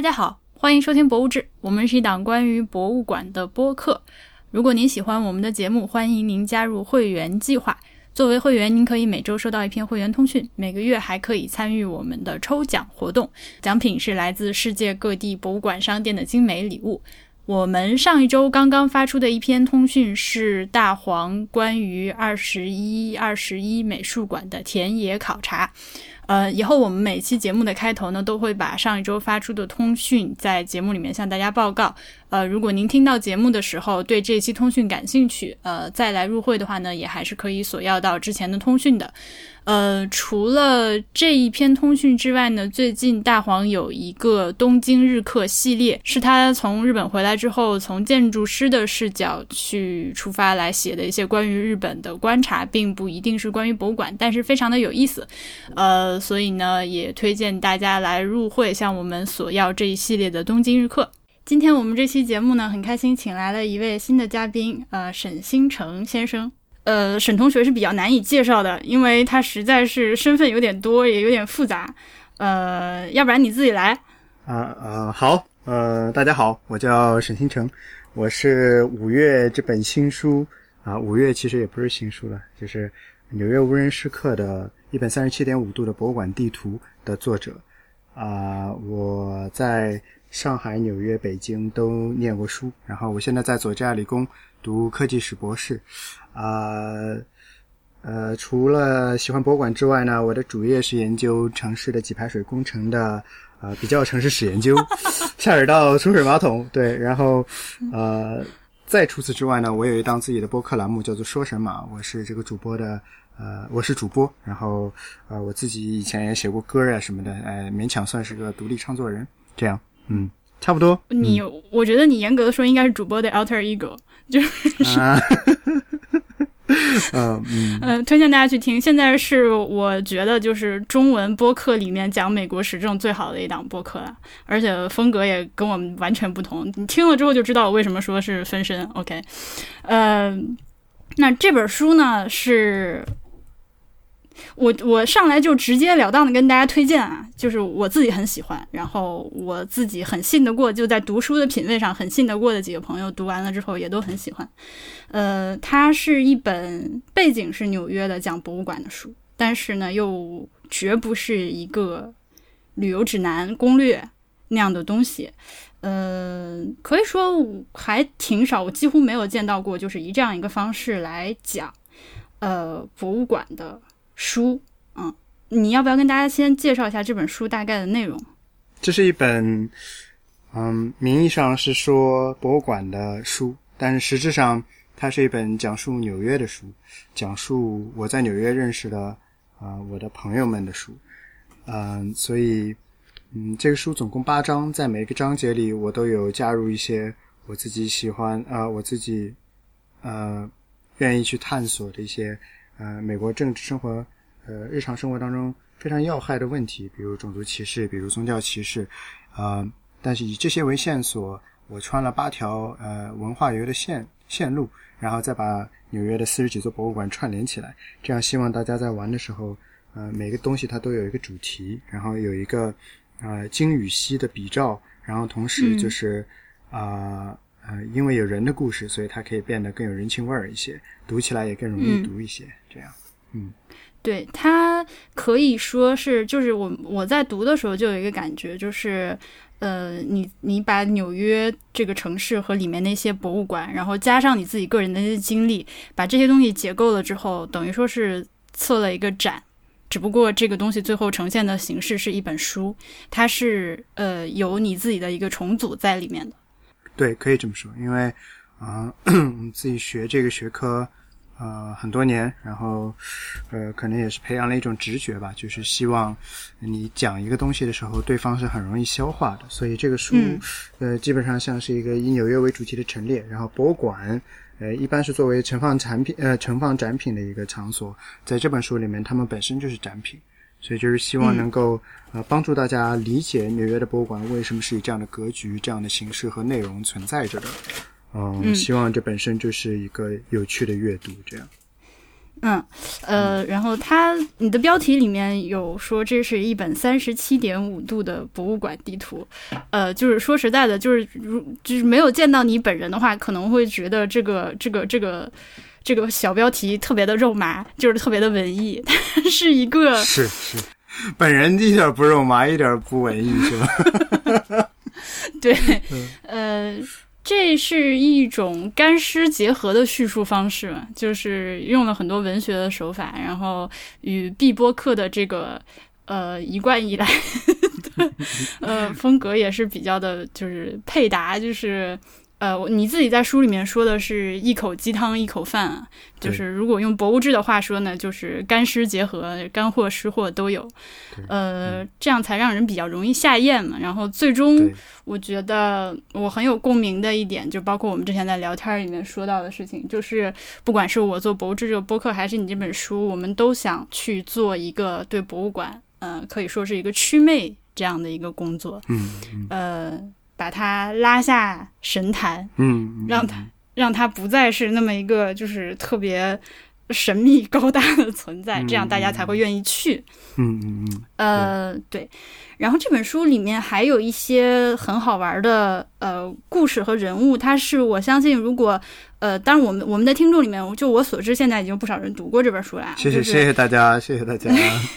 大家好，欢迎收听《博物志》，我们是一档关于博物馆的播客。如果您喜欢我们的节目，欢迎您加入会员计划。作为会员，您可以每周收到一篇会员通讯，每个月还可以参与我们的抽奖活动，奖品是来自世界各地博物馆商店的精美礼物。我们上一周刚刚发出的一篇通讯是大黄关于二十一二十一美术馆的田野考察。呃，以后我们每期节目的开头呢，都会把上一周发出的通讯在节目里面向大家报告。呃，如果您听到节目的时候对这期通讯感兴趣，呃，再来入会的话呢，也还是可以索要到之前的通讯的。呃，除了这一篇通讯之外呢，最近大黄有一个东京日课系列，是他从日本回来之后，从建筑师的视角去出发来写的一些关于日本的观察，并不一定是关于博物馆，但是非常的有意思。呃，所以呢，也推荐大家来入会，向我们索要这一系列的东京日课。今天我们这期节目呢，很开心请来了一位新的嘉宾，呃，沈星成先生。呃，沈同学是比较难以介绍的，因为他实在是身份有点多，也有点复杂。呃，要不然你自己来。啊啊，好，呃，大家好，我叫沈星成，我是五月这本新书啊，五月其实也不是新书了，就是《纽约无人时刻》的一本三十七点五度的博物馆地图的作者啊，我在上海、纽约、北京都念过书，然后我现在在佐治亚理工读科技史博士。啊，呃，除了喜欢博物馆之外呢，我的主业是研究城市的给排水工程的，呃，比较城市史研究，下水道、抽水马桶，对，然后，呃，再除此之外呢，我有一档自己的播客栏目，叫做说神马，我是这个主播的，呃，我是主播，然后，呃，我自己以前也写过歌啊什么的，哎，勉强算是个独立创作人，这样，嗯，差不多。你，我觉得你严格的说应该是主播的 alter ego，就是。啊 嗯嗯，推荐大家去听。现在是我觉得就是中文播客里面讲美国时政最好的一档播客了，而且风格也跟我们完全不同。你听了之后就知道我为什么说是分身。OK，呃，那这本书呢是。我我上来就直截了当的跟大家推荐啊，就是我自己很喜欢，然后我自己很信得过，就在读书的品味上很信得过的几个朋友读完了之后也都很喜欢。呃，它是一本背景是纽约的讲博物馆的书，但是呢又绝不是一个旅游指南攻略那样的东西。呃，可以说还挺少，我几乎没有见到过，就是以这样一个方式来讲呃博物馆的。书，嗯，你要不要跟大家先介绍一下这本书大概的内容？这是一本，嗯，名义上是说博物馆的书，但是实质上它是一本讲述纽约的书，讲述我在纽约认识的啊我的朋友们的书，嗯，所以，嗯，这个书总共八章，在每个章节里我都有加入一些我自己喜欢啊，我自己呃愿意去探索的一些。呃，美国政治生活，呃，日常生活当中非常要害的问题，比如种族歧视，比如宗教歧视，呃，但是以这些为线索，我穿了八条呃文化游的线线路，然后再把纽约的四十几座博物馆串联起来，这样希望大家在玩的时候，呃，每个东西它都有一个主题，然后有一个呃金与锡的比照，然后同时就是啊。呃，因为有人的故事，所以它可以变得更有人情味儿一些，读起来也更容易读一些。这样，嗯，对，它可以说是，就是我我在读的时候就有一个感觉，就是呃，你你把纽约这个城市和里面那些博物馆，然后加上你自己个人的一些经历，把这些东西结构了之后，等于说是测了一个展，只不过这个东西最后呈现的形式是一本书，它是呃有你自己的一个重组在里面的。对，可以这么说，因为啊，我们自己学这个学科，呃，很多年，然后呃，可能也是培养了一种直觉吧，就是希望你讲一个东西的时候，对方是很容易消化的。所以这个书，呃，基本上像是一个以纽约为主题的陈列，然后博物馆，呃，一般是作为盛放产品，呃，盛放展品的一个场所。在这本书里面，他们本身就是展品。所以就是希望能够呃帮助大家理解纽约的博物馆为什么是以这样的格局、这样的形式和内容存在着的。嗯，希望这本身就是一个有趣的阅读。这样。嗯，呃，然后它你的标题里面有说这是一本三十七点五度的博物馆地图，呃，就是说实在的，就是如就是没有见到你本人的话，可能会觉得这个这个这个这个小标题特别的肉麻，就是特别的文艺，它是一个是是，本人一点不肉麻，一点不文艺，是吧？对，呃。这是一种干湿结合的叙述方式，就是用了很多文学的手法，然后与毕波克的这个呃一贯以来的 呃风格也是比较的，就是配搭，就是。呃，你自己在书里面说的是一口鸡汤一口饭啊，就是如果用博物志的话说呢，就是干湿结合，干货湿货都有，呃，这样才让人比较容易下咽嘛。然后最终，我觉得我很有共鸣的一点，就包括我们之前在聊天里面说到的事情，就是不管是我做博物志这个播客，还是你这本书，我们都想去做一个对博物馆，嗯，可以说是一个祛魅这样的一个工作，嗯，呃。把他拉下神坛，嗯，让他让他不再是那么一个就是特别神秘高大的存在，这样大家才会愿意去。嗯嗯嗯，呃，对。然后这本书里面还有一些很好玩的呃故事和人物，它是我相信如果。呃，当然，我们我们的听众里面，就我所知，现在已经不少人读过这本书了。谢谢谢谢大家，谢谢大家，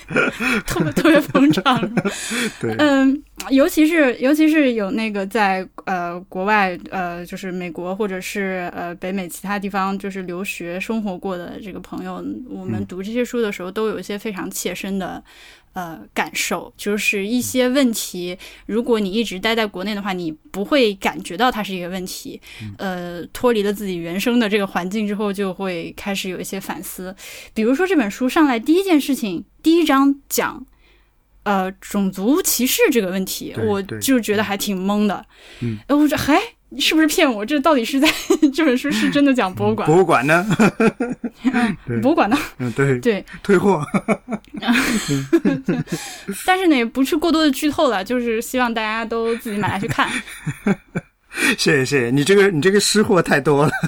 特别特别捧场。对，嗯，尤其是尤其是有那个在呃国外呃，就是美国或者是呃北美其他地方就是留学生活过的这个朋友，我们读这些书的时候，都有一些非常切身的。呃，感受就是一些问题，如果你一直待在国内的话，你不会感觉到它是一个问题。呃，脱离了自己原生的这个环境之后，就会开始有一些反思。比如说这本书上来第一件事情，第一章讲，呃，种族歧视这个问题，我就觉得还挺懵的。嗯，哎，我说，嗨。是不是骗我？这到底是在 这本书是真的讲博物馆？博物馆呢？博物馆呢？嗯，对对，退货。但是呢，也不去过多的剧透了，就是希望大家都自己买来去看。谢谢谢谢，你这个你这个失货太多了。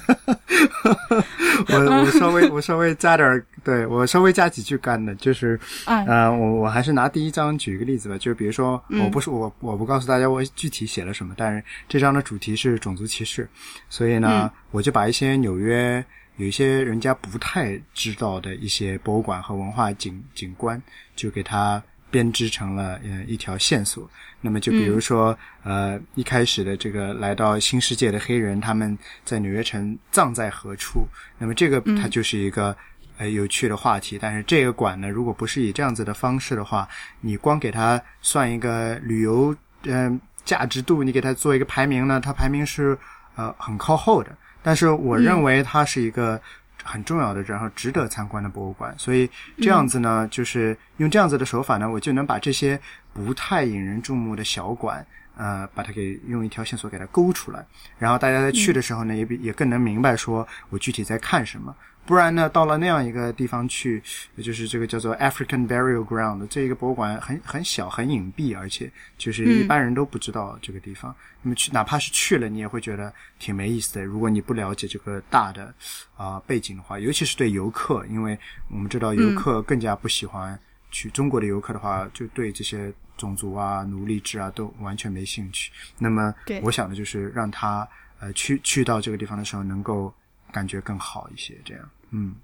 我我稍微我稍微加点儿，对我稍微加几句干的，就是，呃，我我还是拿第一章举一个例子吧，就比如说，我不是我我不告诉大家我具体写了什么，但是这章的主题是种族歧视，所以呢，我就把一些纽约有一些人家不太知道的一些博物馆和文化景景观，就给它编织成了呃一条线索。那么就比如说，呃，一开始的这个来到新世界的黑人，他们在纽约城葬在何处？那么这个它就是一个呃有趣的话题。但是这个馆呢，如果不是以这样子的方式的话，你光给它算一个旅游嗯价值度，你给它做一个排名呢，它排名是呃很靠后的。但是我认为它是一个很重要的，然后值得参观的博物馆。所以这样子呢，就是用这样子的手法呢，我就能把这些。不太引人注目的小馆，呃，把它给用一条线索给它勾出来，然后大家在去的时候呢，也比也更能明白说我具体在看什么。不然呢，到了那样一个地方去，就是这个叫做 African Burial Ground 这一个博物馆很很小很隐蔽，而且就是一般人都不知道这个地方。那么去哪怕是去了，你也会觉得挺没意思的。如果你不了解这个大的啊背景的话，尤其是对游客，因为我们知道游客更加不喜欢去中国的游客的话，就对这些。种族啊，奴隶制啊，都完全没兴趣。那么，我想的就是让他呃去去到这个地方的时候，能够感觉更好一些，这样，嗯，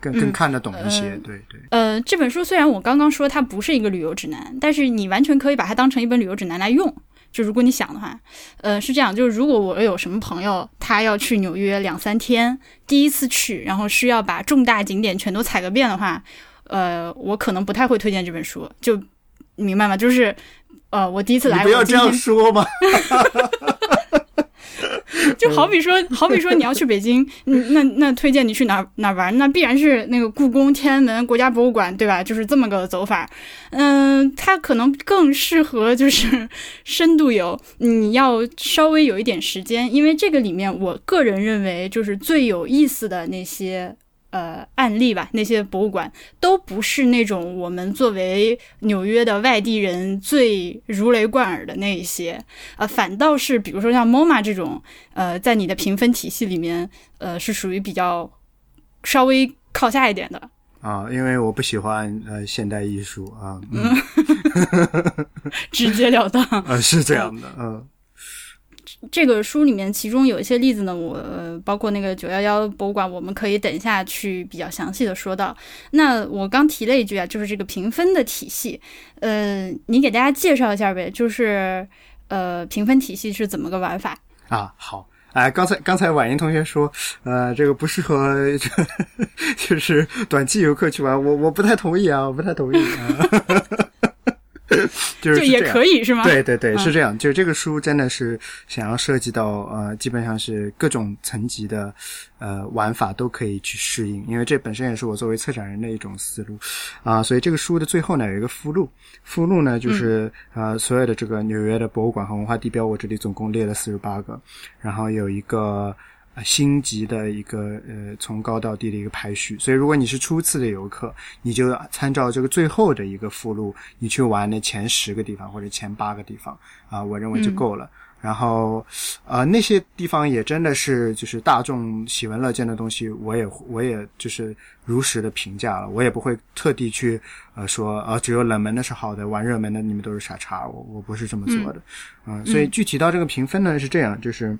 更更看得懂一些。对对。呃，这本书虽然我刚刚说它不是一个旅游指南，但是你完全可以把它当成一本旅游指南来用。就如果你想的话，呃，是这样，就是如果我有什么朋友他要去纽约两三天，第一次去，然后需要把重大景点全都踩个遍的话，呃，我可能不太会推荐这本书。就明白吗？就是，呃，我第一次来，不要这样说嘛。就好比说，好比说你要去北京，那那推荐你去哪哪玩？那必然是那个故宫、天安门、国家博物馆，对吧？就是这么个走法。嗯，它可能更适合就是深度游。你要稍微有一点时间，因为这个里面，我个人认为就是最有意思的那些。呃，案例吧，那些博物馆都不是那种我们作为纽约的外地人最如雷贯耳的那一些，呃，反倒是比如说像 MoMA 这种，呃，在你的评分体系里面，呃，是属于比较稍微。靠下一点的。啊，因为我不喜欢呃现代艺术啊，嗯，直截了当。啊 是这样的，嗯。这个书里面，其中有一些例子呢，我包括那个九幺幺博物馆，我们可以等一下去比较详细的说到。那我刚提了一句啊，就是这个评分的体系，呃，你给大家介绍一下呗，就是呃，评分体系是怎么个玩法啊？好，哎，刚才刚才婉莹同学说，呃，这个不适合 就是短期游客去玩，我我不太同意啊，我不太同意啊。就是也可以是吗？对对对，是这样。就是这个书真的是想要涉及到呃，基本上是各种层级的呃玩法都可以去适应，因为这本身也是我作为策展人的一种思路啊。所以这个书的最后呢有一个附录，附录呢就是呃所有的这个纽约的博物馆和文化地标，我这里总共列了四十八个，然后有一个。星级的一个呃，从高到低的一个排序，所以如果你是初次的游客，你就参照这个最后的一个附录，你去玩那前十个地方或者前八个地方啊，我认为就够了。然后，呃，那些地方也真的是就是大众喜闻乐见的东西，我也我也就是如实的评价了，我也不会特地去呃说啊，只有冷门的是好的，玩热门的你们都是傻叉，我我不是这么做的，嗯，所以具体到这个评分呢是这样，就是。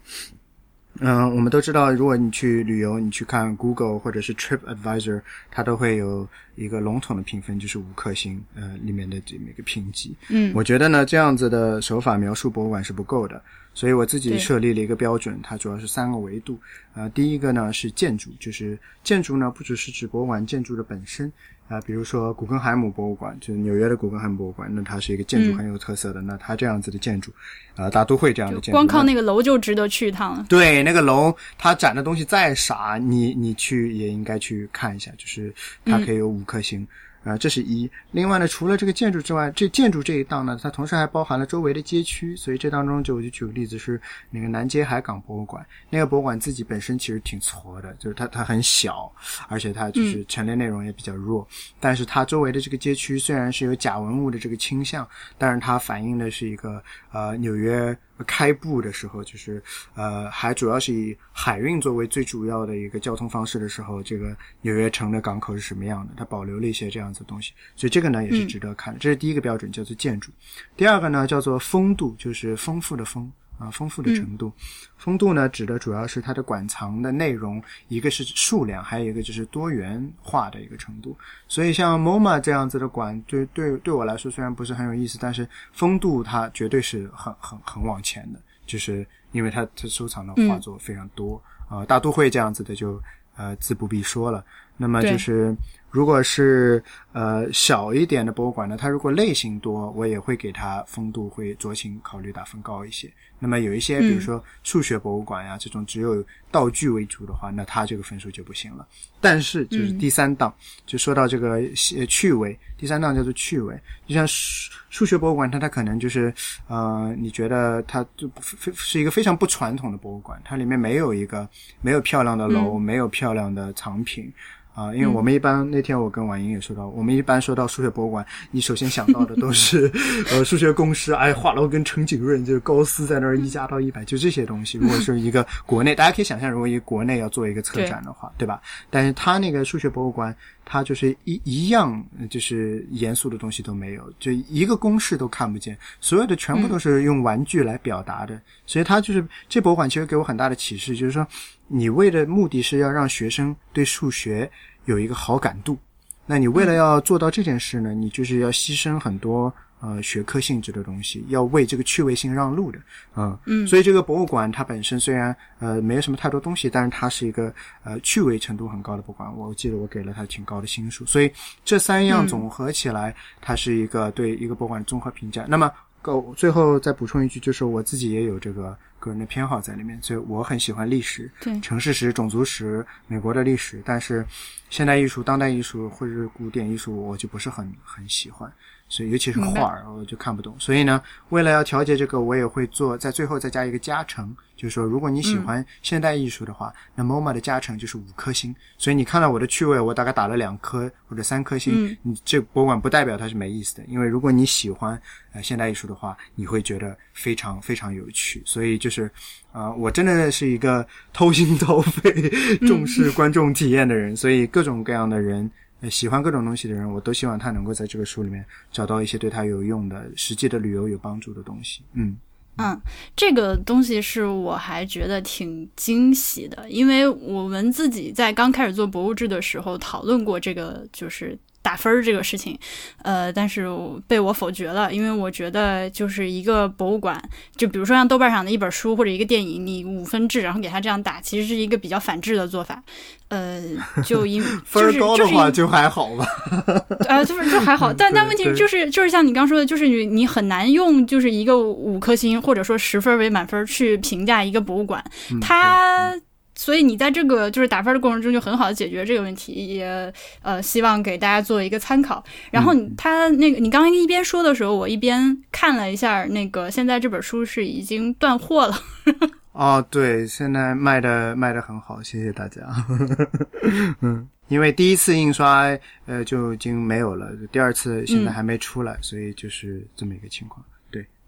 嗯，我们都知道，如果你去旅游，你去看 Google 或者是 Trip Advisor，它都会有一个笼统的评分，就是五颗星，呃，里面的这么一个评级。嗯，我觉得呢，这样子的手法描述博物馆是不够的，所以我自己设立了一个标准，它主要是三个维度。呃，第一个呢是建筑，就是建筑呢不只是指博物馆建筑的本身。啊，比如说古根海姆博物馆，就是纽约的古根海姆博物馆，那它是一个建筑很有特色的。那它这样子的建筑，啊，大都会这样的建筑，光靠那个楼就值得去一趟了。对，那个楼它展的东西再傻，你你去也应该去看一下，就是它可以有五颗星。啊，这是一。另外呢，除了这个建筑之外，这建筑这一档呢，它同时还包含了周围的街区。所以这当中就我就举个例子是那个南街海港博物馆，那个博物馆自己本身其实挺矬的，就是它它很小，而且它就是陈列内容也比较弱。但是它周围的这个街区虽然是有假文物的这个倾向，但是它反映的是一个呃纽约。开埠的时候，就是呃，还主要是以海运作为最主要的一个交通方式的时候，这个纽约城的港口是什么样的？它保留了一些这样子的东西，所以这个呢也是值得看的。这是第一个标准，叫做建筑。第二个呢叫做风度，就是丰富的风。啊，丰富的程度，风度呢，指的主要是它的馆藏的内容，一个是数量，还有一个就是多元化的一个程度。所以像 MoMA 这样子的馆，对对对我来说虽然不是很有意思，但是风度它绝对是很很很往前的，就是因为它它收藏的画作非常多啊。大都会这样子的就呃自不必说了。那么就是。如果是呃小一点的博物馆呢，它如果类型多，我也会给它风度会酌情考虑打分高一些。那么有一些，比如说数学博物馆呀，这种只有道具为主的话，那它这个分数就不行了。但是就是第三档，就说到这个趣味，第三档叫做趣味。就像数数学博物馆，它它可能就是呃，你觉得它就非是一个非常不传统的博物馆，它里面没有一个没有漂亮的楼，没有漂亮的藏品。啊，因为我们一般那天我跟婉莹也说到，我们一般说到数学博物馆，你首先想到的都是 呃数学公式，哎，华罗庚陈景润就是高斯在那儿一加到一百，就这些东西。如果是一个国内，大家可以想象，如果一个国内要做一个策展的话，对吧？但是他那个数学博物馆，他就是一一样就是严肃的东西都没有，就一个公式都看不见，所有的全部都是用玩具来表达的。所以他就是这博物馆其实给我很大的启示，就是说你为的目的是要让学生对数学。有一个好感度，那你为了要做到这件事呢，你就是要牺牲很多呃学科性质的东西，要为这个趣味性让路的，嗯嗯，所以这个博物馆它本身虽然呃没有什么太多东西，但是它是一个呃趣味程度很高的博物馆。我记得我给了它挺高的星数，所以这三样总合起来，它是一个对一个博物馆综合评价。那么够最后再补充一句，就是我自己也有这个。个人的偏好在里面，所以我很喜欢历史，对城市史、种族史、美国的历史。但是，现代艺术、当代艺术或者是古典艺术，我就不是很很喜欢。所以尤其是画儿，我就看不懂。所以呢，为了要调节这个，我也会做在最后再加一个加成，就是说，如果你喜欢现代艺术的话，那 MoMA 的加成就是五颗星。所以你看到我的趣味，我大概打了两颗或者三颗星，你这博物馆不代表它是没意思的，因为如果你喜欢呃现代艺术的话，你会觉得非常非常有趣。所以就是啊，我真的是一个 掏心掏肺、重视观众体验的人，所以各种各样的人。喜欢各种东西的人，我都希望他能够在这个书里面找到一些对他有用的、实际的旅游有帮助的东西。嗯嗯，这个东西是我还觉得挺惊喜的，因为我们自己在刚开始做博物志的时候讨论过这个，就是。打分儿这个事情，呃，但是被我否决了，因为我觉得就是一个博物馆，就比如说像豆瓣上的一本书或者一个电影，你五分制，然后给他这样打，其实是一个比较反制的做法。呃，就因分儿高的话就还好吧，呃，就是就还好，但但问题就是就是像你刚说的，就是你你很难用就是一个五颗星或者说十分为满分去评价一个博物馆，它。所以你在这个就是打分的过程中就很好的解决这个问题，也呃希望给大家做一个参考。然后他那个你刚刚一边说的时候，我一边看了一下那个现在这本书是已经断货了。哦，对，现在卖的卖的很好，谢谢大家。嗯，因为第一次印刷呃就已经没有了，第二次现在还没出来，所以就是这么一个情况。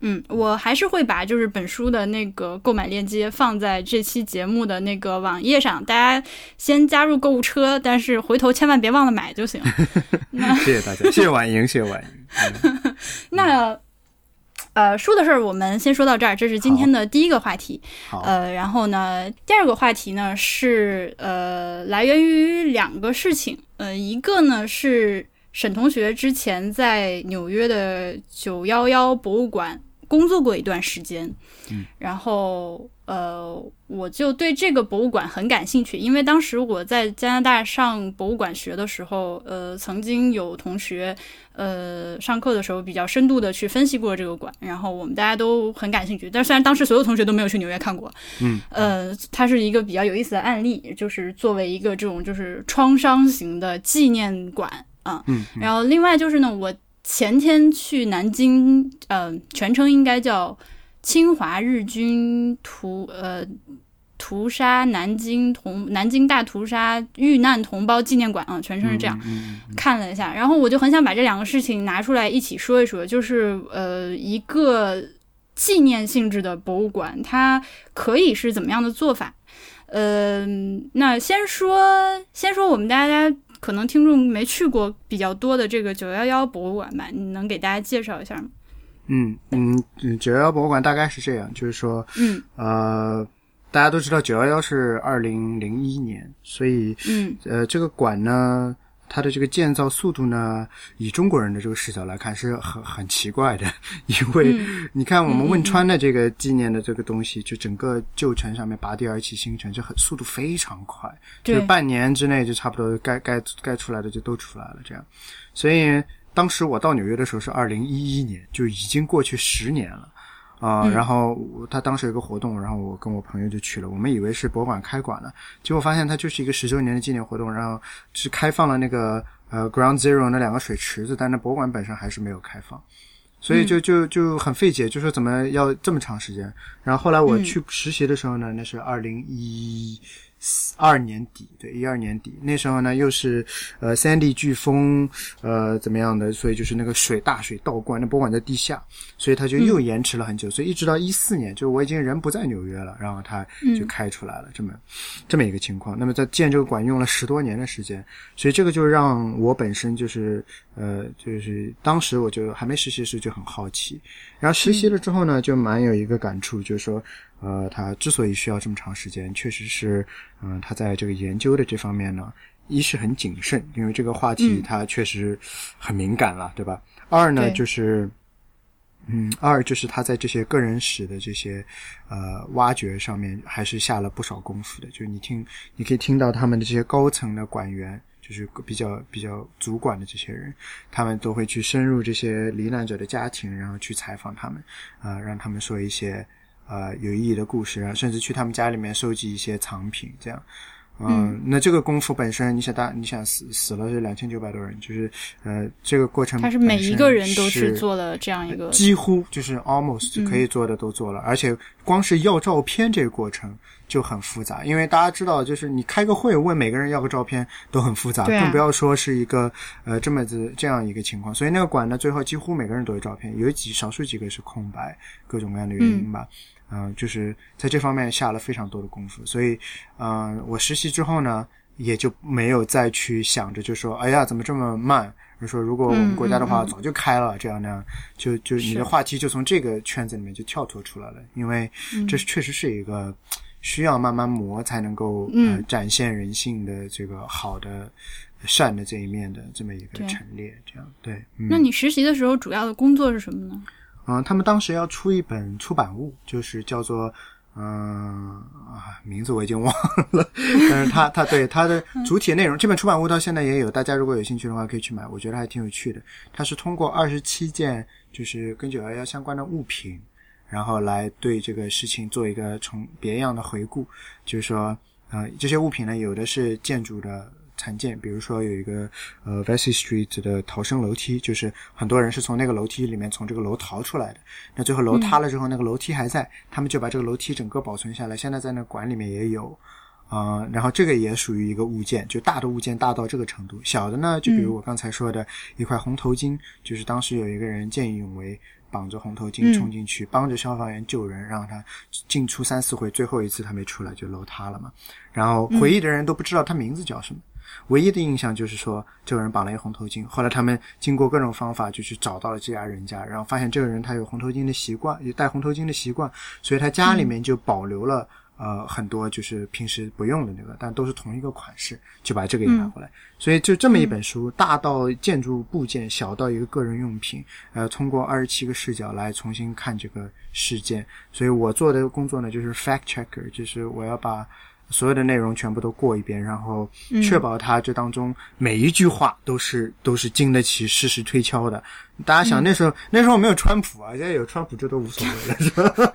嗯，我还是会把就是本书的那个购买链接放在这期节目的那个网页上，大家先加入购物车，但是回头千万别忘了买就行。谢谢大家，谢谢婉莹，谢谢婉莹。那呃，书的事儿我们先说到这儿，这是今天的第一个话题。呃，然后呢，第二个话题呢是呃，来源于两个事情。呃，一个呢是沈同学之前在纽约的九幺幺博物馆。工作过一段时间，嗯然后呃，我就对这个博物馆很感兴趣，因为当时我在加拿大上博物馆学的时候，呃，曾经有同学呃上课的时候比较深度的去分析过这个馆，然后我们大家都很感兴趣。但虽然当时所有同学都没有去纽约看过，嗯，呃，它是一个比较有意思的案例，就是作为一个这种就是创伤型的纪念馆啊，嗯，然后另外就是呢，我。前天去南京，呃，全称应该叫侵华日军屠呃屠杀南京同南京大屠杀遇难同胞纪念馆啊，全称是这样。看了一下，然后我就很想把这两个事情拿出来一起说一说，就是呃一个纪念性质的博物馆，它可以是怎么样的做法？呃，那先说先说我们大家。可能听众没去过比较多的这个九幺幺博物馆吧？你能给大家介绍一下吗？嗯嗯，九幺幺博物馆大概是这样，就是说，嗯呃，大家都知道九幺幺是二零零一年，所以嗯呃，这个馆呢。它的这个建造速度呢，以中国人的这个视角来看是很很奇怪的，因为你看我们汶川的这个纪念的这个东西，就整个旧城上面拔地而起新城，就很速度非常快，就半年之内就差不多该该该出来的就都出来了，这样。所以当时我到纽约的时候是二零一一年，就已经过去十年了。啊，然后他当时有个活动，然后我跟我朋友就去了。我们以为是博物馆开馆了，结果发现它就是一个十周年的纪念活动，然后是开放了那个呃 Ground Zero 那两个水池子，但那博物馆本身还是没有开放，所以就就就很费解，就说怎么要这么长时间。然后后来我去实习的时候呢，那是二零一。二年底，对，一二年底，那时候呢，又是呃三 D 飓风，呃怎么样的，所以就是那个水大水倒灌，那博物馆在地下，所以它就又延迟了很久，所以一直到一四年，就是我已经人不在纽约了，然后它就开出来了，这么这么一个情况。那么在建这个馆用了十多年的时间，所以这个就让我本身就是呃就是当时我就还没实习时就很好奇，然后实习了之后呢，就蛮有一个感触，就是说。呃，他之所以需要这么长时间，确实是，嗯，他在这个研究的这方面呢，一是很谨慎，因为这个话题他确实很敏感了，对吧？二呢，就是，嗯，二就是他在这些个人史的这些呃挖掘上面，还是下了不少功夫的。就是你听，你可以听到他们的这些高层的管员，就是比较比较主管的这些人，他们都会去深入这些罹难者的家庭，然后去采访他们，啊，让他们说一些。呃，有意义的故事，然后甚至去他们家里面收集一些藏品，这样，嗯，那这个功夫本身，你想大，你想死死了是两千九百多人，就是呃，这个过程他是每一个人都是做了这样一个，几乎就是 almost 可以做的都做了，而且光是要照片这个过程就很复杂，因为大家知道，就是你开个会问每个人要个照片都很复杂，更不要说是一个呃这么子这样一个情况，所以那个馆呢，最后几乎每个人都有照片，有几少数几个是空白，各种各样的原因吧。嗯，就是在这方面下了非常多的功夫，所以，嗯，我实习之后呢，也就没有再去想着，就说，哎呀，怎么这么慢？就说如果我们国家的话，早就开了，这样那样，就就你的话题就从这个圈子里面就跳脱出来了，因为这确实是一个需要慢慢磨才能够呃展现人性的这个好的善的这一面的这么一个陈列，这样对。那你实习的时候主要的工作是什么呢？嗯，他们当时要出一本出版物，就是叫做嗯啊，名字我已经忘了，但是他他对他的主体内容，这本出版物到现在也有，大家如果有兴趣的话可以去买，我觉得还挺有趣的。它是通过二十七件就是跟九幺幺相关的物品，然后来对这个事情做一个从别样的回顾，就是说，呃，这些物品呢，有的是建筑的。残件，比如说有一个呃 Vesey Street 的逃生楼梯，就是很多人是从那个楼梯里面从这个楼逃出来的。那最后楼塌了之后，那个楼梯还在，他们就把这个楼梯整个保存下来，现在在那馆里面也有。啊，然后这个也属于一个物件，就大的物件大到这个程度，小的呢，就比如我刚才说的一块红头巾，就是当时有一个人见义勇为，绑着红头巾冲进去，帮着消防员救人，让他进出三四回，最后一次他没出来就楼塌了嘛。然后回忆的人都不知道他名字叫什么。唯一的印象就是说，这个人绑了一个红头巾。后来他们经过各种方法，就去找到了这家人家，然后发现这个人他有红头巾的习惯，有戴红头巾的习惯，所以他家里面就保留了呃很多就是平时不用的那个，但都是同一个款式，就把这个也拿回来。所以就这么一本书，大到建筑部件，小到一个个人用品，呃，通过二十七个视角来重新看这个事件。所以我做的工作呢，就是 fact checker，就是我要把。所有的内容全部都过一遍，然后确保它这当中每一句话都是都是经得起事实推敲的。大家想那时候那时候没有川普啊，现在有川普这都无所谓了，是吧？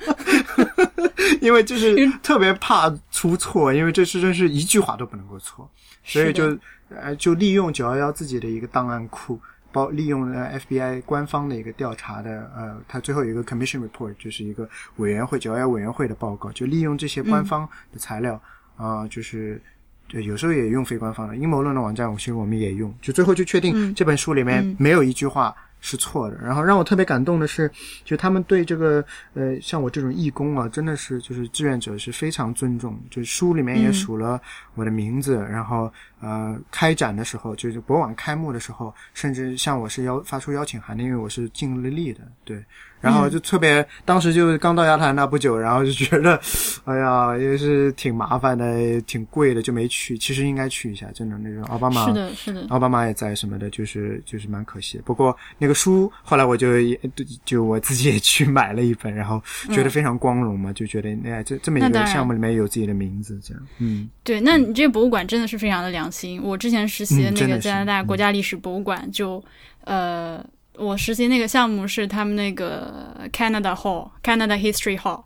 因为就是特别怕出错，因为这是真是一句话都不能够错，所以就呃就利用九幺幺自己的一个档案库，包利用了 FBI 官方的一个调查的呃，它最后有一个 commission report，就是一个委员会九幺幺委员会的报告，就利用这些官方的材料。啊，就是，对，有时候也用非官方的阴谋论的网站，其实我们也用，就最后就确定这本书里面没有一句话。是错的。然后让我特别感动的是，就他们对这个呃，像我这种义工啊，真的是就是志愿者是非常尊重。就书里面也数了我的名字。然后呃，开展的时候，就是博物馆开幕的时候，甚至向我是邀发出邀请函的，因为我是尽了力的。对，然后就特别当时就刚到亚特兰大不久，然后就觉得，哎呀，也是挺麻烦的，挺贵的，就没去。其实应该去一下，真的那种奥巴马是的，是的，奥巴马也在什么的，就是就是蛮可惜。不过那。个书后来我就也就我自己也去买了一本，然后觉得非常光荣嘛，就觉得哎这这么一个项目里面有自己的名字，这样嗯，对，那你这个博物馆真的是非常的良心。我之前实习的那个加拿大国家历史博物馆，就呃，我实习那个项目是他们那个 Canada Hall Canada History Hall，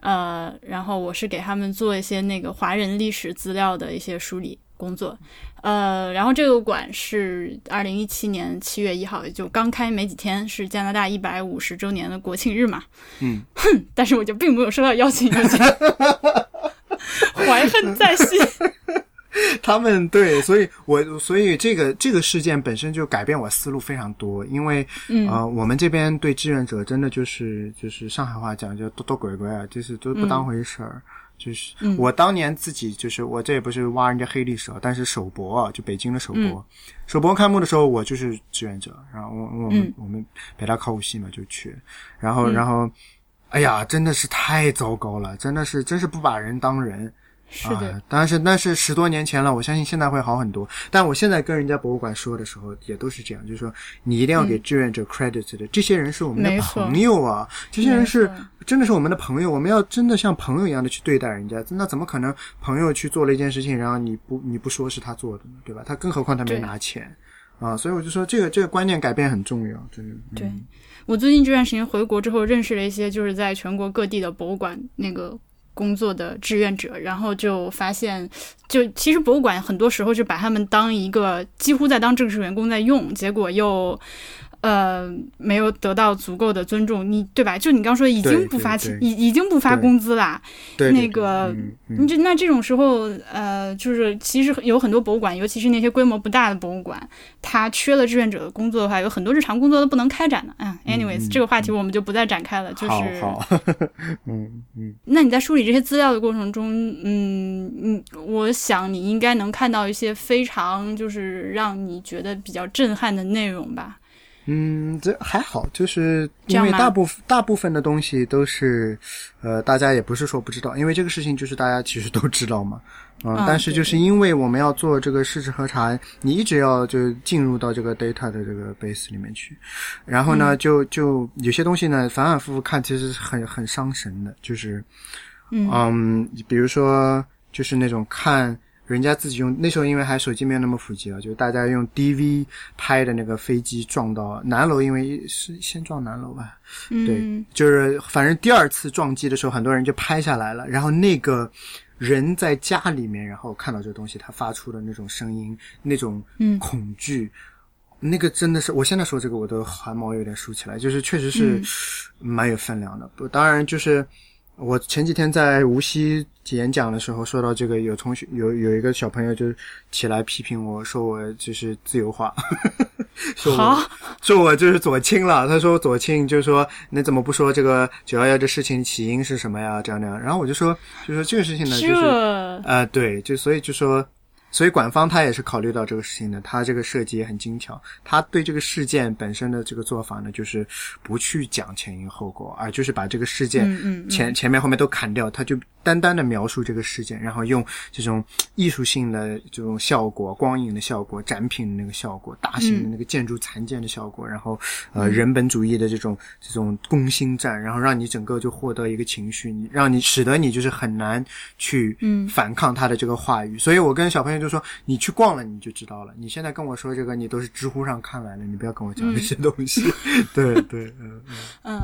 呃，然后我是给他们做一些那个华人历史资料的一些梳理工作。呃，然后这个馆是二零一七年七月一号，也就刚开没几天，是加拿大一百五十周年的国庆日嘛。嗯，哼，但是我就并没有收到邀请，怀恨在心。他们对，所以我所以这个这个事件本身就改变我思路非常多，因为呃，我们这边对志愿者真的就是就是上海话讲叫多多鬼鬼啊，就是都不当回事儿。就是我当年自己就是我这也不是挖人家黑历史，但是首博就北京的首博，首博开幕的时候我就是志愿者，然后我我们我们北大考古系嘛就去，然后然后，哎呀真的是太糟糕了，真的是真是不把人当人。是的，当然是那是十多年前了，我相信现在会好很多。但我现在跟人家博物馆说的时候，也都是这样，就是说你一定要给志愿者 credit 的，这些人是我们的朋友啊，这些人是真的是我们的朋友，我们要真的像朋友一样的去对待人家。那怎么可能朋友去做了一件事情，然后你不你不说是他做的呢？对吧？他更何况他没拿钱啊，所以我就说这个这个观念改变很重要，真的。对我最近这段时间回国之后，认识了一些就是在全国各地的博物馆那个。工作的志愿者，然后就发现，就其实博物馆很多时候就把他们当一个几乎在当正式员工在用，结果又。呃，没有得到足够的尊重，你对吧？就你刚说已经不发钱，已已经不发工资啦。那个，你这那这种时候，呃，就是其实有很多博物馆，尤其是那些规模不大的博物馆，它缺了志愿者的工作的话，有很多日常工作都不能开展的。嗯，anyways，这个话题我们就不再展开了。就是，好，嗯嗯。那你在梳理这些资料的过程中，嗯嗯，我想你应该能看到一些非常就是让你觉得比较震撼的内容吧。嗯，这还好，就是因为大部分大部分的东西都是，呃，大家也不是说不知道，因为这个事情就是大家其实都知道嘛，嗯，但是就是因为我们要做这个事实核查，你一直要就进入到这个 data 的这个 base 里面去，然后呢，就就有些东西呢反反复复看，其实是很很伤神的，就是，嗯，比如说就是那种看。人家自己用那时候，因为还手机没有那么普及啊，就大家用 DV 拍的那个飞机撞到南楼，因为是先撞南楼吧，对，就是反正第二次撞击的时候，很多人就拍下来了。然后那个人在家里面，然后看到这个东西，他发出的那种声音，那种恐惧，那个真的是，我现在说这个我都汗毛有点竖起来，就是确实是蛮有分量的。不，当然就是。我前几天在无锡演讲的时候，说到这个，有同学有有一个小朋友就起来批评我说我就是自由化，说我 说我就是左倾了。他说左倾就是说你怎么不说这个九幺幺这事情起因是什么呀？这样那样。然后我就说，就说这个事情呢，就是呃，对，就所以就说。所以管方他也是考虑到这个事情的，他这个设计也很精巧。他对这个事件本身的这个做法呢，就是不去讲前因后果，而就是把这个事件前前面后面都砍掉，他就。单单的描述这个事件，然后用这种艺术性的这种效果、光影的效果、展品的那个效果、大型的那个建筑残件的效果，然后呃人本主义的这种这种攻心战，然后让你整个就获得一个情绪，你让你使得你就是很难去反抗他的这个话语。所以我跟小朋友就说，你去逛了你就知道了。你现在跟我说这个，你都是知乎上看来的，你不要跟我讲这些东西。对对，嗯嗯。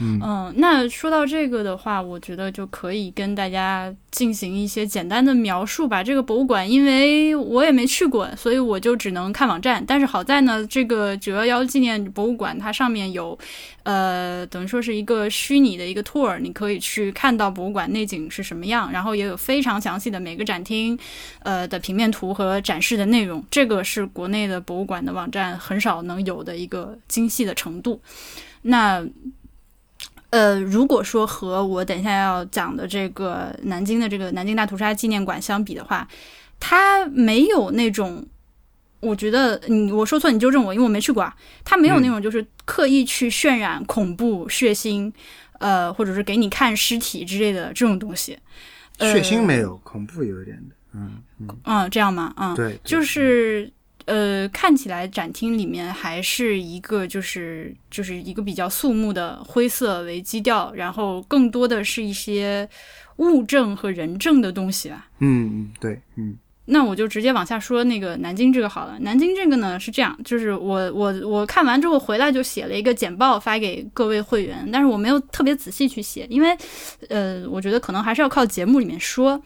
嗯，那说到这个的话，我觉得就可以跟大家进行一些简单的描述吧。这个博物馆，因为我也没去过，所以我就只能看网站。但是好在呢，这个九幺幺纪念博物馆它上面有，呃，等于说是一个虚拟的一个 tour，你可以去看到博物馆内景是什么样，然后也有非常详细的每个展厅，呃的平面图和展示的内容。这个是国内的博物馆的网站很少能有的一个精细的程度。那。呃，如果说和我等一下要讲的这个南京的这个南京大屠杀纪念馆相比的话，它没有那种，我觉得你我说错你纠正我，因为我没去过啊。它没有那种就是刻意去渲染恐怖、血腥，呃，或者是给你看尸体之类的这种东西。血腥没有，恐怖有一点的，嗯嗯。嗯，这样吗？嗯，对，就是。呃，看起来展厅里面还是一个，就是就是一个比较肃穆的灰色为基调，然后更多的是一些物证和人证的东西吧。嗯嗯，对，嗯。那我就直接往下说那个南京这个好了。南京这个呢是这样，就是我我我看完之后回来就写了一个简报发给各位会员，但是我没有特别仔细去写，因为呃，我觉得可能还是要靠节目里面说。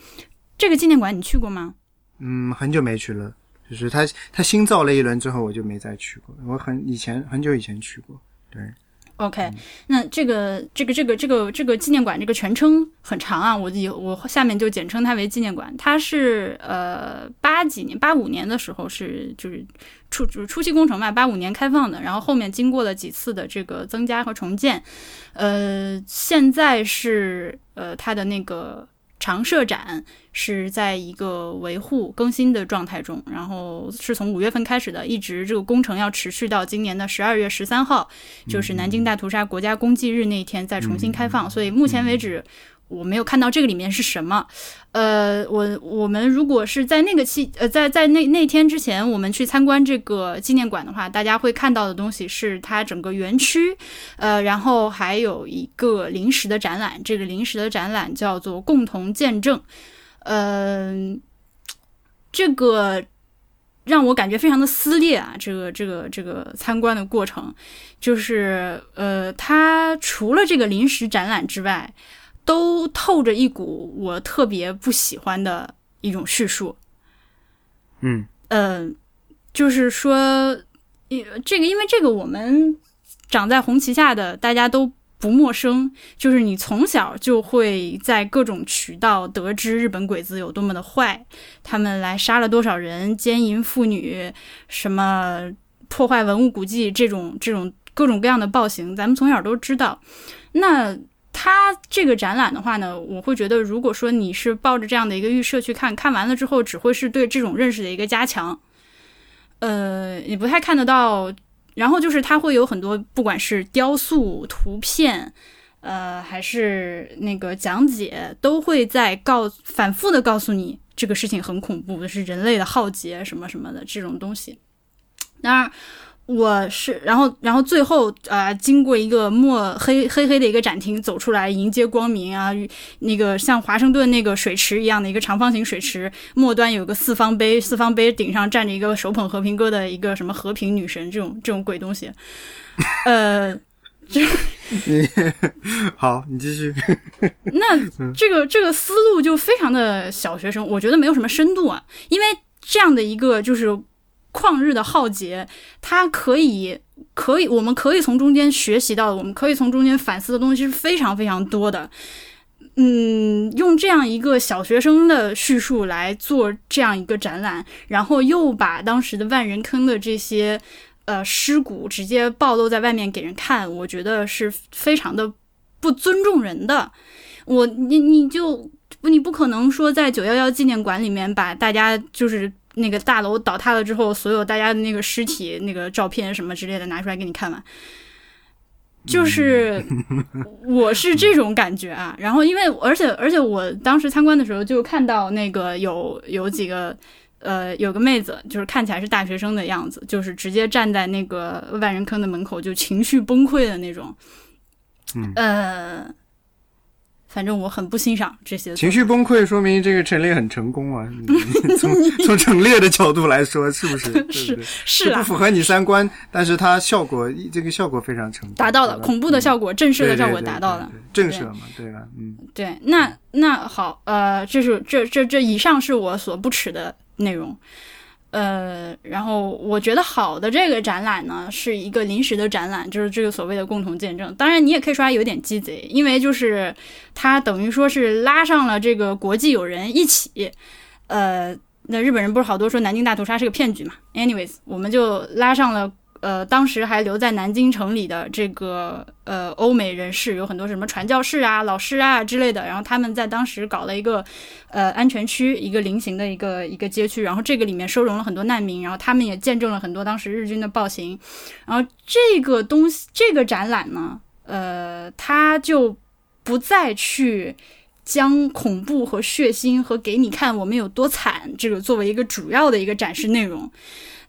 这个纪念馆你去过吗？嗯，很久没去了。就是他，他新造了一轮之后，我就没再去过。我很以前很久以前去过。对，OK，那这个这个这个这个这个纪念馆这个全称很长啊，我以我下面就简称它为纪念馆。它是呃八几年八五年的时候是就是初就是初期工程嘛，八五年开放的，然后后面经过了几次的这个增加和重建，呃，现在是呃它的那个。常设展是在一个维护更新的状态中，然后是从五月份开始的，一直这个工程要持续到今年的十二月十三号，就是南京大屠杀国家公祭日那一天再重新开放。所以目前为止。我没有看到这个里面是什么，呃，我我们如果是在那个期，呃，在在那那天之前，我们去参观这个纪念馆的话，大家会看到的东西是它整个园区，呃，然后还有一个临时的展览，这个临时的展览叫做“共同见证”，嗯，这个让我感觉非常的撕裂啊，这个这个这个参观的过程，就是呃，它除了这个临时展览之外。都透着一股我特别不喜欢的一种叙述。嗯呃，就是说，呃这个因为这个我们长在红旗下的大家都不陌生，就是你从小就会在各种渠道得知日本鬼子有多么的坏，他们来杀了多少人，奸淫妇女，什么破坏文物古迹这种这种各种各样的暴行，咱们从小都知道。那它这个展览的话呢，我会觉得，如果说你是抱着这样的一个预设去看，看完了之后只会是对这种认识的一个加强。呃，你不太看得到。然后就是它会有很多，不管是雕塑、图片，呃，还是那个讲解，都会在告反复的告诉你这个事情很恐怖，是人类的浩劫什么什么的这种东西。当然。我是，然后，然后最后，呃，经过一个墨黑黑黑的一个展厅走出来，迎接光明啊，那个像华盛顿那个水池一样的一个长方形水池，末端有个四方杯，四方杯顶上站着一个手捧和平鸽的一个什么和平女神，这种这种鬼东西，呃，好，你继续。那 这个这个思路就非常的小学生，我觉得没有什么深度啊，因为这样的一个就是。旷日的浩劫，它可以，可以，我们可以从中间学习到的，我们可以从中间反思的东西是非常非常多的。嗯，用这样一个小学生的叙述来做这样一个展览，然后又把当时的万人坑的这些呃尸骨直接暴露在外面给人看，我觉得是非常的不尊重人的。我，你，你就你不可能说在九幺幺纪念馆里面把大家就是。那个大楼倒塌了之后，所有大家的那个尸体、那个照片什么之类的拿出来给你看完，就是我是这种感觉啊。然后因为而且而且我当时参观的时候就看到那个有有几个呃有个妹子，就是看起来是大学生的样子，就是直接站在那个万人坑的门口就情绪崩溃的那种，嗯呃。反正我很不欣赏这些情绪崩溃，说明这个陈列很成功啊！从 从陈列的角度来说，是不是？是是不符合你三观，但是它效果这个效果非常成功，达到了恐怖的效果，震慑的效果达到了，震慑嘛，对吧？嗯，对。那那好，呃，这是这这这以上是我所不耻的内容。呃，然后我觉得好的这个展览呢，是一个临时的展览，就是这个所谓的共同见证。当然，你也可以说它有点鸡贼，因为就是它等于说是拉上了这个国际友人一起。呃，那日本人不是好多说南京大屠杀是个骗局嘛？Anyways，我们就拉上了。呃，当时还留在南京城里的这个呃欧美人士有很多什么传教士啊、老师啊之类的，然后他们在当时搞了一个呃安全区，一个菱形的一个一个街区，然后这个里面收容了很多难民，然后他们也见证了很多当时日军的暴行，然后这个东西这个展览呢，呃，他就不再去将恐怖和血腥和给你看我们有多惨这个作为一个主要的一个展示内容。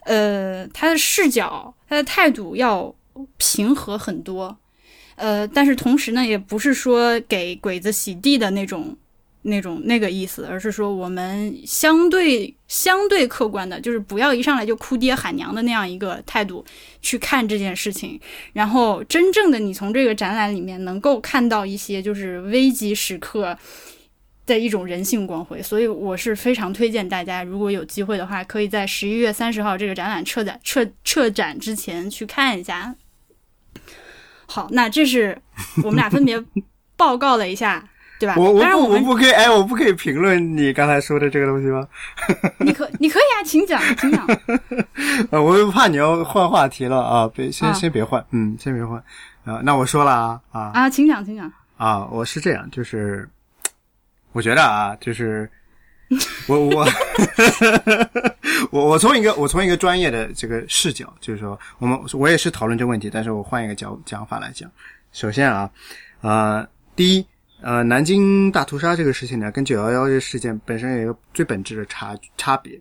呃，他的视角，他的态度要平和很多，呃，但是同时呢，也不是说给鬼子洗地的那种、那种那个意思，而是说我们相对相对客观的，就是不要一上来就哭爹喊娘的那样一个态度去看这件事情，然后真正的你从这个展览里面能够看到一些就是危急时刻。的一种人性光辉，所以我是非常推荐大家，如果有机会的话，可以在十一月三十号这个展览撤展撤撤展之前去看一下。好，那这是我们俩分别 报告了一下，对吧？我我不我不可以哎，我不可以评论你刚才说的这个东西吗？你可你可以啊，请讲，请讲。呃，我怕你要换话题了啊，别先先别换，嗯，先别换啊。那我说了啊啊啊，请讲，请讲啊，我是这样，就是。我觉得啊，就是我我我 我从一个我从一个专业的这个视角，就是说，我们我也是讨论这个问题，但是我换一个讲讲法来讲。首先啊，呃，第一，呃，南京大屠杀这个事情呢，跟九幺幺这个事件本身有一个最本质的差差别，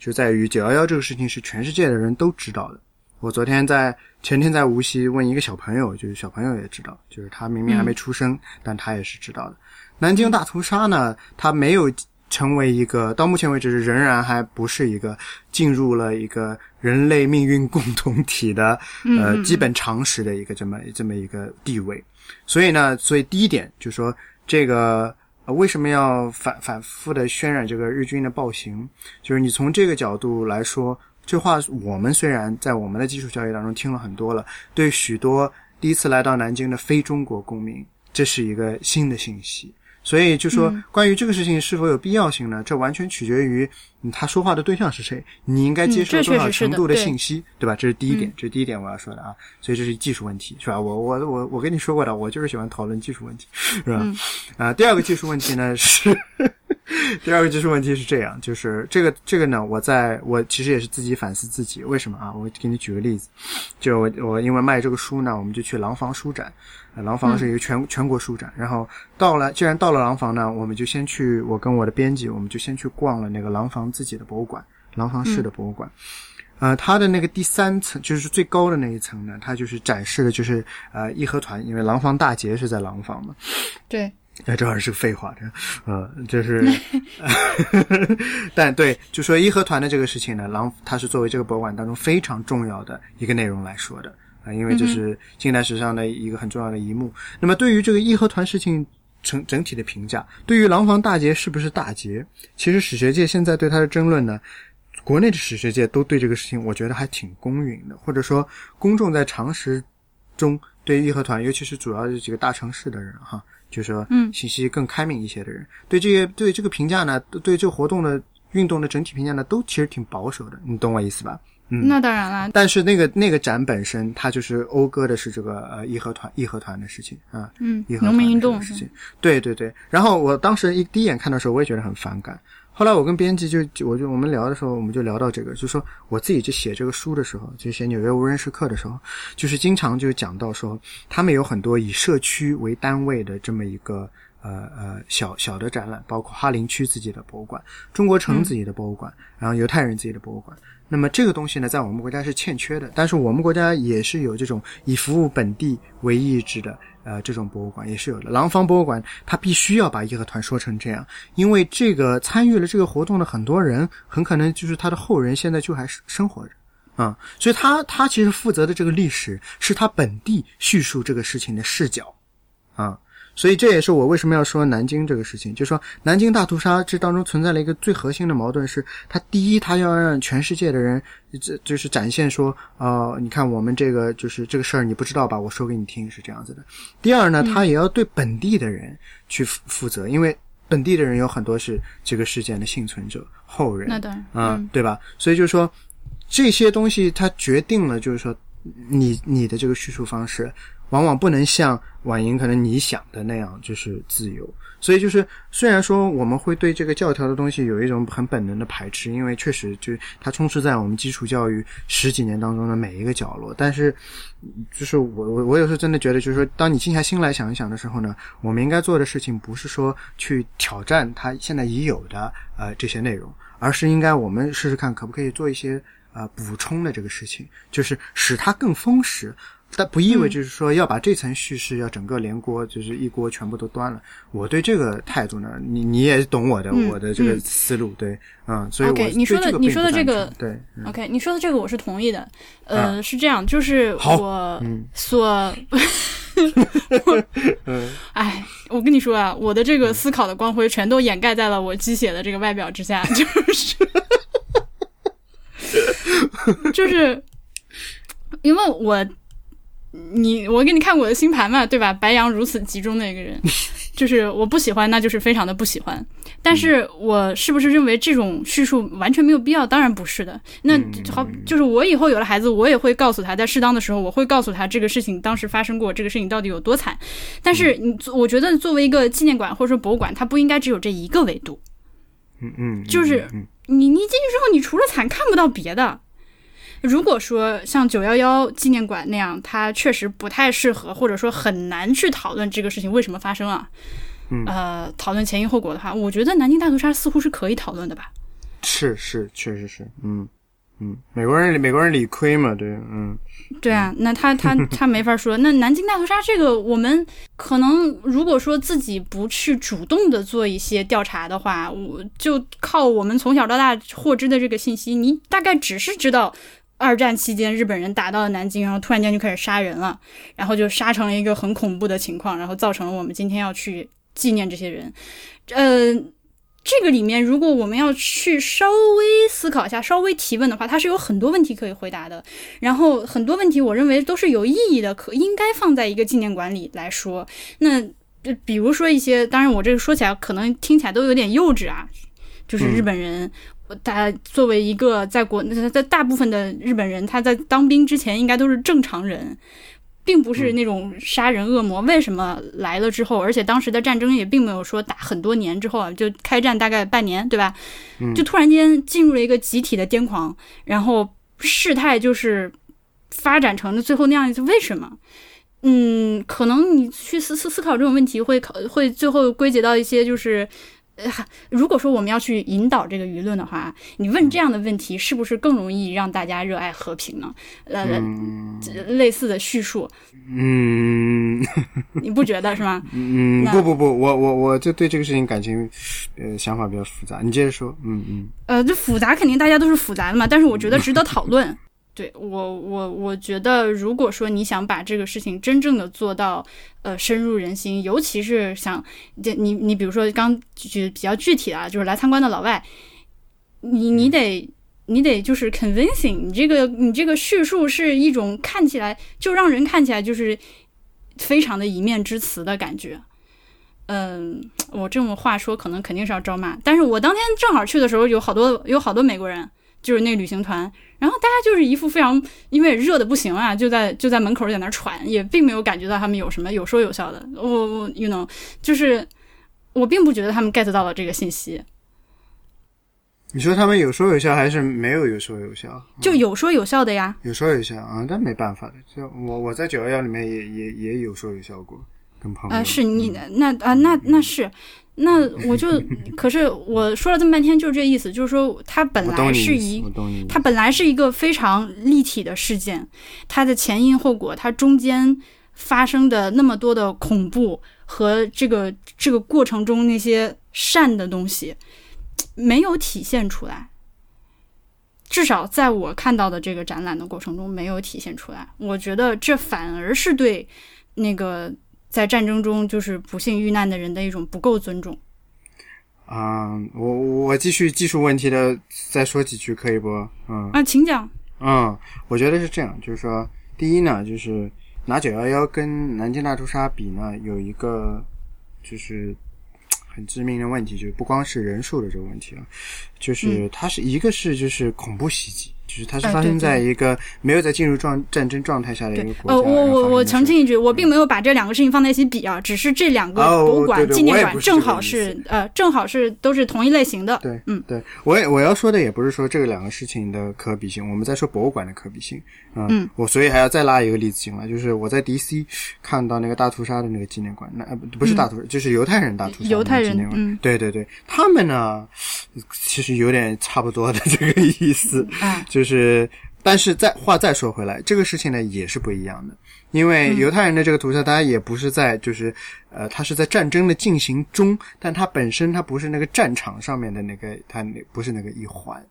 就在于九幺幺这个事情是全世界的人都知道的。我昨天在前天在无锡问一个小朋友，就是小朋友也知道，就是他明明还没出生，但他也是知道的。南京大屠杀呢，它没有成为一个，到目前为止仍然还不是一个进入了一个人类命运共同体的呃基本常识的一个这么这么一个地位。所以呢，所以第一点就是说，这个呃为什么要反反复的渲染这个日军的暴行？就是你从这个角度来说，这话我们虽然在我们的基础教育当中听了很多了，对许多第一次来到南京的非中国公民，这是一个新的信息。所以就说关于这个事情是否有必要性呢？这完全取决于他说话的对象是谁，你应该接受多少程度的信息，对吧？这是第一点，这是第一点我要说的啊。所以这是技术问题，是吧？我我我我跟你说过的，我就是喜欢讨论技术问题，是吧？啊，第二个技术问题呢 是，第二个技术问题是这样，就是这个这个呢，我在我其实也是自己反思自己，为什么啊？我给你举个例子，就我我因为卖这个书呢，我们就去廊坊书展。廊坊是一个全全国书展，然后到了，既然到了廊坊呢，我们就先去，我跟我的编辑，我们就先去逛了那个廊坊自己的博物馆，廊坊市的博物馆。呃，它的那个第三层就是最高的那一层呢，它就是展示的就是呃义和团，因为廊坊大捷是在廊坊嘛。对。哎，这还是废话，这呃，就是，但对，就说义和团的这个事情呢，廊它是作为这个博物馆当中非常重要的一个内容来说的。啊，因为这是近代史上的一个很重要的一幕。那么，对于这个义和团事情整整体的评价，对于廊坊大捷是不是大捷，其实史学界现在对它的争论呢，国内的史学界都对这个事情，我觉得还挺公允的。或者说，公众在常识中对义和团，尤其是主要这几个大城市的人，哈，就是说，嗯，信息更开明一些的人，对这些对这个评价呢，对这个活动的运动的整体评价呢，都其实挺保守的。你懂我意思吧？嗯，那当然了。但是那个那个展本身，它就是讴歌的是这个呃义和团义和团的事情啊，嗯，农民运动的事情。对对对。然后我当时一第一眼看的时候，我也觉得很反感。后来我跟编辑就我就我们聊的时候，我们就聊到这个，就说我自己就写这个书的时候，就写《纽约无人时刻》的时候，就是经常就讲到说，他们有很多以社区为单位的这么一个呃呃小小的展览，包括哈林区自己的博物馆、中国城自己的博物馆，然后犹太人自己的博物馆。那么这个东西呢，在我们国家是欠缺的，但是我们国家也是有这种以服务本地为意志的，呃，这种博物馆也是有的。廊坊博物馆它必须要把义和团说成这样，因为这个参与了这个活动的很多人，很可能就是他的后人，现在就还生活着，啊，所以他他其实负责的这个历史是他本地叙述这个事情的视角，啊。所以这也是我为什么要说南京这个事情，就是说南京大屠杀这当中存在了一个最核心的矛盾，是它第一，它要让全世界的人，这就是展现说，呃，你看我们这个就是这个事儿你不知道吧？我说给你听是这样子的。第二呢，他也要对本地的人去负责，因为本地的人有很多是这个事件的幸存者后人，那当然，嗯，对吧？所以就是说这些东西它决定了，就是说你你的这个叙述方式。往往不能像婉莹可能你想的那样，就是自由。所以就是，虽然说我们会对这个教条的东西有一种很本能的排斥，因为确实就它充斥在我们基础教育十几年当中的每一个角落。但是，就是我我我有时候真的觉得，就是说，当你静下心来想一想的时候呢，我们应该做的事情不是说去挑战它现在已有的呃这些内容，而是应该我们试试看可不可以做一些呃补充的这个事情，就是使它更丰实。但不意味就是说要把这层叙事要整个连锅，就是一锅全部都端了。我对这个态度呢，你你也懂我的我的这个思路，对，嗯，所以 OK，你说的你说的这个对，OK，你说的这个我是同意的。呃，是这样，就是我所，哎，我跟你说啊，我的这个思考的光辉全都掩盖在了我鸡血的这个外表之下，就是，就是因为我。你我给你看我的星盘嘛，对吧？白羊如此集中的一个人，就是我不喜欢，那就是非常的不喜欢。但是我是不是认为这种叙述完全没有必要？当然不是的。那好，就是我以后有了孩子，我也会告诉他，在适当的时候，我会告诉他这个事情当时发生过，这个事情到底有多惨。但是你，我觉得作为一个纪念馆或者说博物馆，它不应该只有这一个维度。嗯嗯，就是你你进去之后，你除了惨看不到别的。如果说像九幺幺纪念馆那样，它确实不太适合，或者说很难去讨论这个事情为什么发生啊？嗯，呃，讨论前因后果的话，我觉得南京大屠杀似乎是可以讨论的吧？是是，确实是，嗯嗯，美国人美国人理亏嘛，对，嗯，对啊，那他他 他没法说。那南京大屠杀这个，我们可能如果说自己不去主动的做一些调查的话，我就靠我们从小到大获知的这个信息，你大概只是知道。二战期间，日本人打到了南京，然后突然间就开始杀人了，然后就杀成了一个很恐怖的情况，然后造成了我们今天要去纪念这些人。呃，这个里面如果我们要去稍微思考一下、稍微提问的话，它是有很多问题可以回答的。然后很多问题，我认为都是有意义的，可应该放在一个纪念馆里来说。那比如说一些，当然我这个说起来可能听起来都有点幼稚啊，就是日本人。他作为一个在国，在大部分的日本人，他在当兵之前应该都是正常人，并不是那种杀人恶魔。为什么来了之后，而且当时的战争也并没有说打很多年之后啊，就开战大概半年，对吧？就突然间进入了一个集体的癫狂，然后事态就是发展成了最后那样子，为什么？嗯，可能你去思思思考这种问题，会考会最后归结到一些就是。呃，如果说我们要去引导这个舆论的话，你问这样的问题，是不是更容易让大家热爱和平呢？呃，类似的叙述，嗯，你不觉得是吗？嗯，不不不，我我我就对这个事情感情，呃，想法比较复杂。你接着说，嗯嗯。呃，这复杂肯定大家都是复杂的嘛，但是我觉得值得讨论。对我，我我觉得，如果说你想把这个事情真正的做到，呃，深入人心，尤其是想，你你比如说刚举比较具体的啊，就是来参观的老外，你你得你得就是 convincing，你这个你这个叙述是一种看起来就让人看起来就是非常的一面之词的感觉。嗯，我这么话说可能肯定是要招骂，但是我当天正好去的时候，有好多有好多美国人。就是那旅行团，然后大家就是一副非常，因为热的不行啊，就在就在门口在那喘，也并没有感觉到他们有什么有说有笑的。我我，you know，就是我并不觉得他们 get 到了这个信息。你说他们有说有笑，还是没有有说有笑？就有说有笑的呀。有说有笑啊，但没办法的，就我我在九幺幺里面也也也有说有笑过，跟朋友。啊，是你那啊那那是。那我就，可是我说了这么半天，就是这意思，就是说它本来是一，它本来是一个非常立体的事件，它的前因后果，它中间发生的那么多的恐怖和这个这个过程中那些善的东西，没有体现出来，至少在我看到的这个展览的过程中没有体现出来。我觉得这反而是对那个。在战争中就是不幸遇难的人的一种不够尊重。啊，我我继续技术问题的再说几句可以不？嗯啊，请讲。嗯，我觉得是这样，就是说，第一呢，就是拿九幺幺跟南京大屠杀比呢，有一个就是很致命的问题，就是不光是人数的这个问题了，就是它是一个是就是恐怖袭击。就是它是发生在一个没有在进入状战争状态下的一个国家。呃，我我我澄清一句，我并没有把这两个事情放在一起比啊，只是这两个博物馆纪念馆正好是呃正好是都是同一类型的。对，嗯，对我也我要说的也不是说这个两个事情的可比性，我们在说博物馆的可比性。嗯，我所以还要再拉一个例子进来，就是我在 DC 看到那个大屠杀的那个纪念馆，那呃不是大屠，就是犹太人大屠杀犹太人嗯，对对对，他们呢其实有点差不多的这个意思，就是，但是再话再说回来，这个事情呢也是不一样的，因为犹太人的这个屠杀，他也不是在就是呃，他是在战争的进行中，但他本身他不是那个战场上面的那个，他那不是那个一环。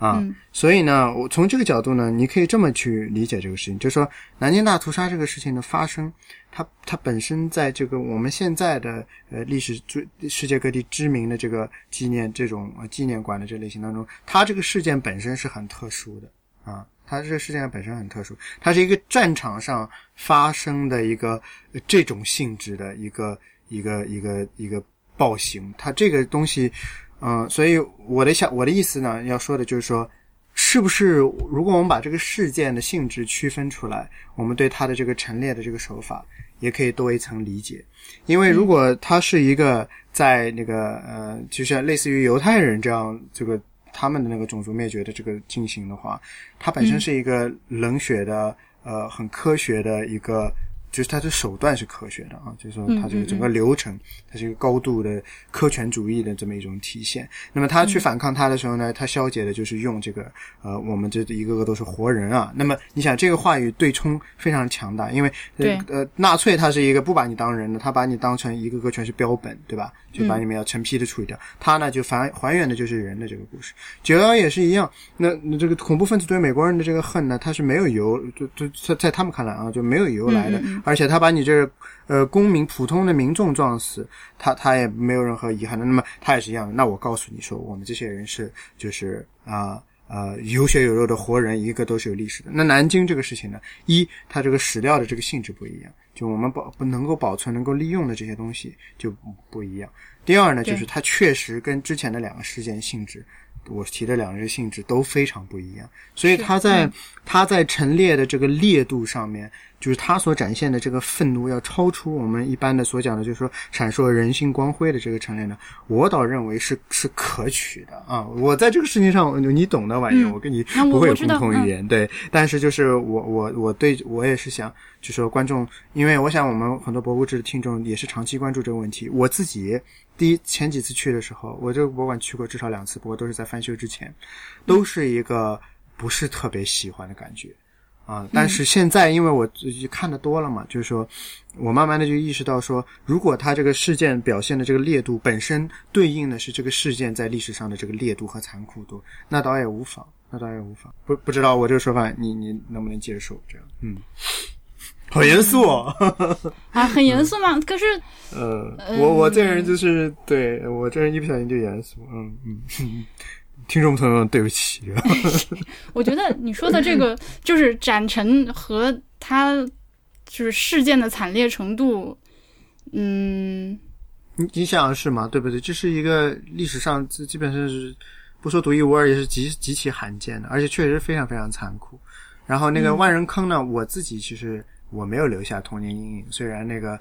啊，所以呢，我从这个角度呢，你可以这么去理解这个事情，就是说南京大屠杀这个事情的发生，它它本身在这个我们现在的呃历史最世界各地知名的这个纪念这种纪念馆的这类型当中，它这个事件本身是很特殊的啊，它这个事件本身很特殊，它是一个战场上发生的一个这种性质的一个一个一个一个暴行，它这个东西。嗯，所以我的想我的意思呢，要说的就是说，是不是如果我们把这个事件的性质区分出来，我们对它的这个陈列的这个手法也可以多一层理解。因为如果他是一个在那个呃，就像类似于犹太人这样这个他们的那个种族灭绝的这个进行的话，它本身是一个冷血的呃很科学的一个。就是它的手段是科学的啊，就是说它这个整个流程，它是一个高度的科权主义的这么一种体现。那么他去反抗他的时候呢，他消解的就是用这个呃，我们这一个个都是活人啊。那么你想这个话语对冲非常强大，因为呃纳粹他是一个不把你当人的，他把你当成一个个全是标本，对吧？就把你们要成批的处理掉。他呢就还还原的就是人的这个故事。九幺幺也是一样，那这个恐怖分子对美国人的这个恨呢，他是没有由就就在在他们看来啊，就没有由来的。而且他把你这个呃公民普通的民众撞死，他他也没有任何遗憾的。那么他也是一样的。那我告诉你说，我们这些人是就是啊呃有血有肉的活人，一个都是有历史的。那南京这个事情呢，一它这个史料的这个性质不一样，就我们保不能够保存、能够利用的这些东西就不一样。第二呢，就是它确实跟之前的两个事件性质。我提的两个性质都非常不一样，所以它在它在陈列的这个烈度上面，就是他所展现的这个愤怒要超出我们一般的所讲的，就是说闪烁人性光辉的这个陈列呢，我倒认为是是可取的啊。我在这个事情上，你懂的玩意儿，我跟你不会有共同语言，对。但是就是我我我对我也是想，就说观众，因为我想我们很多博物志的听众也是长期关注这个问题，我自己。第一前几次去的时候，我这个博物馆去过至少两次，不过都是在翻修之前，都是一个不是特别喜欢的感觉啊。但是现在，因为我看的多了嘛，就是说我慢慢的就意识到说，如果他这个事件表现的这个烈度本身对应的是这个事件在历史上的这个烈度和残酷度，那倒也无妨，那倒也无妨。不不知道我这个说法你你能不能接受？这样，嗯。好严肃哦！啊，很严肃吗？可是，呃，我我这人就是对我这人一不小心就严肃，嗯嗯，听众朋友们对不起。我觉得你说的这个 就是展陈和他就是事件的惨烈程度，嗯，你你想是吗？对不对？这是一个历史上基本上是不说独一无二，也是极极其罕见的，而且确实非常非常残酷。然后那个万人坑呢，我自己其实。我没有留下童年阴影，虽然那个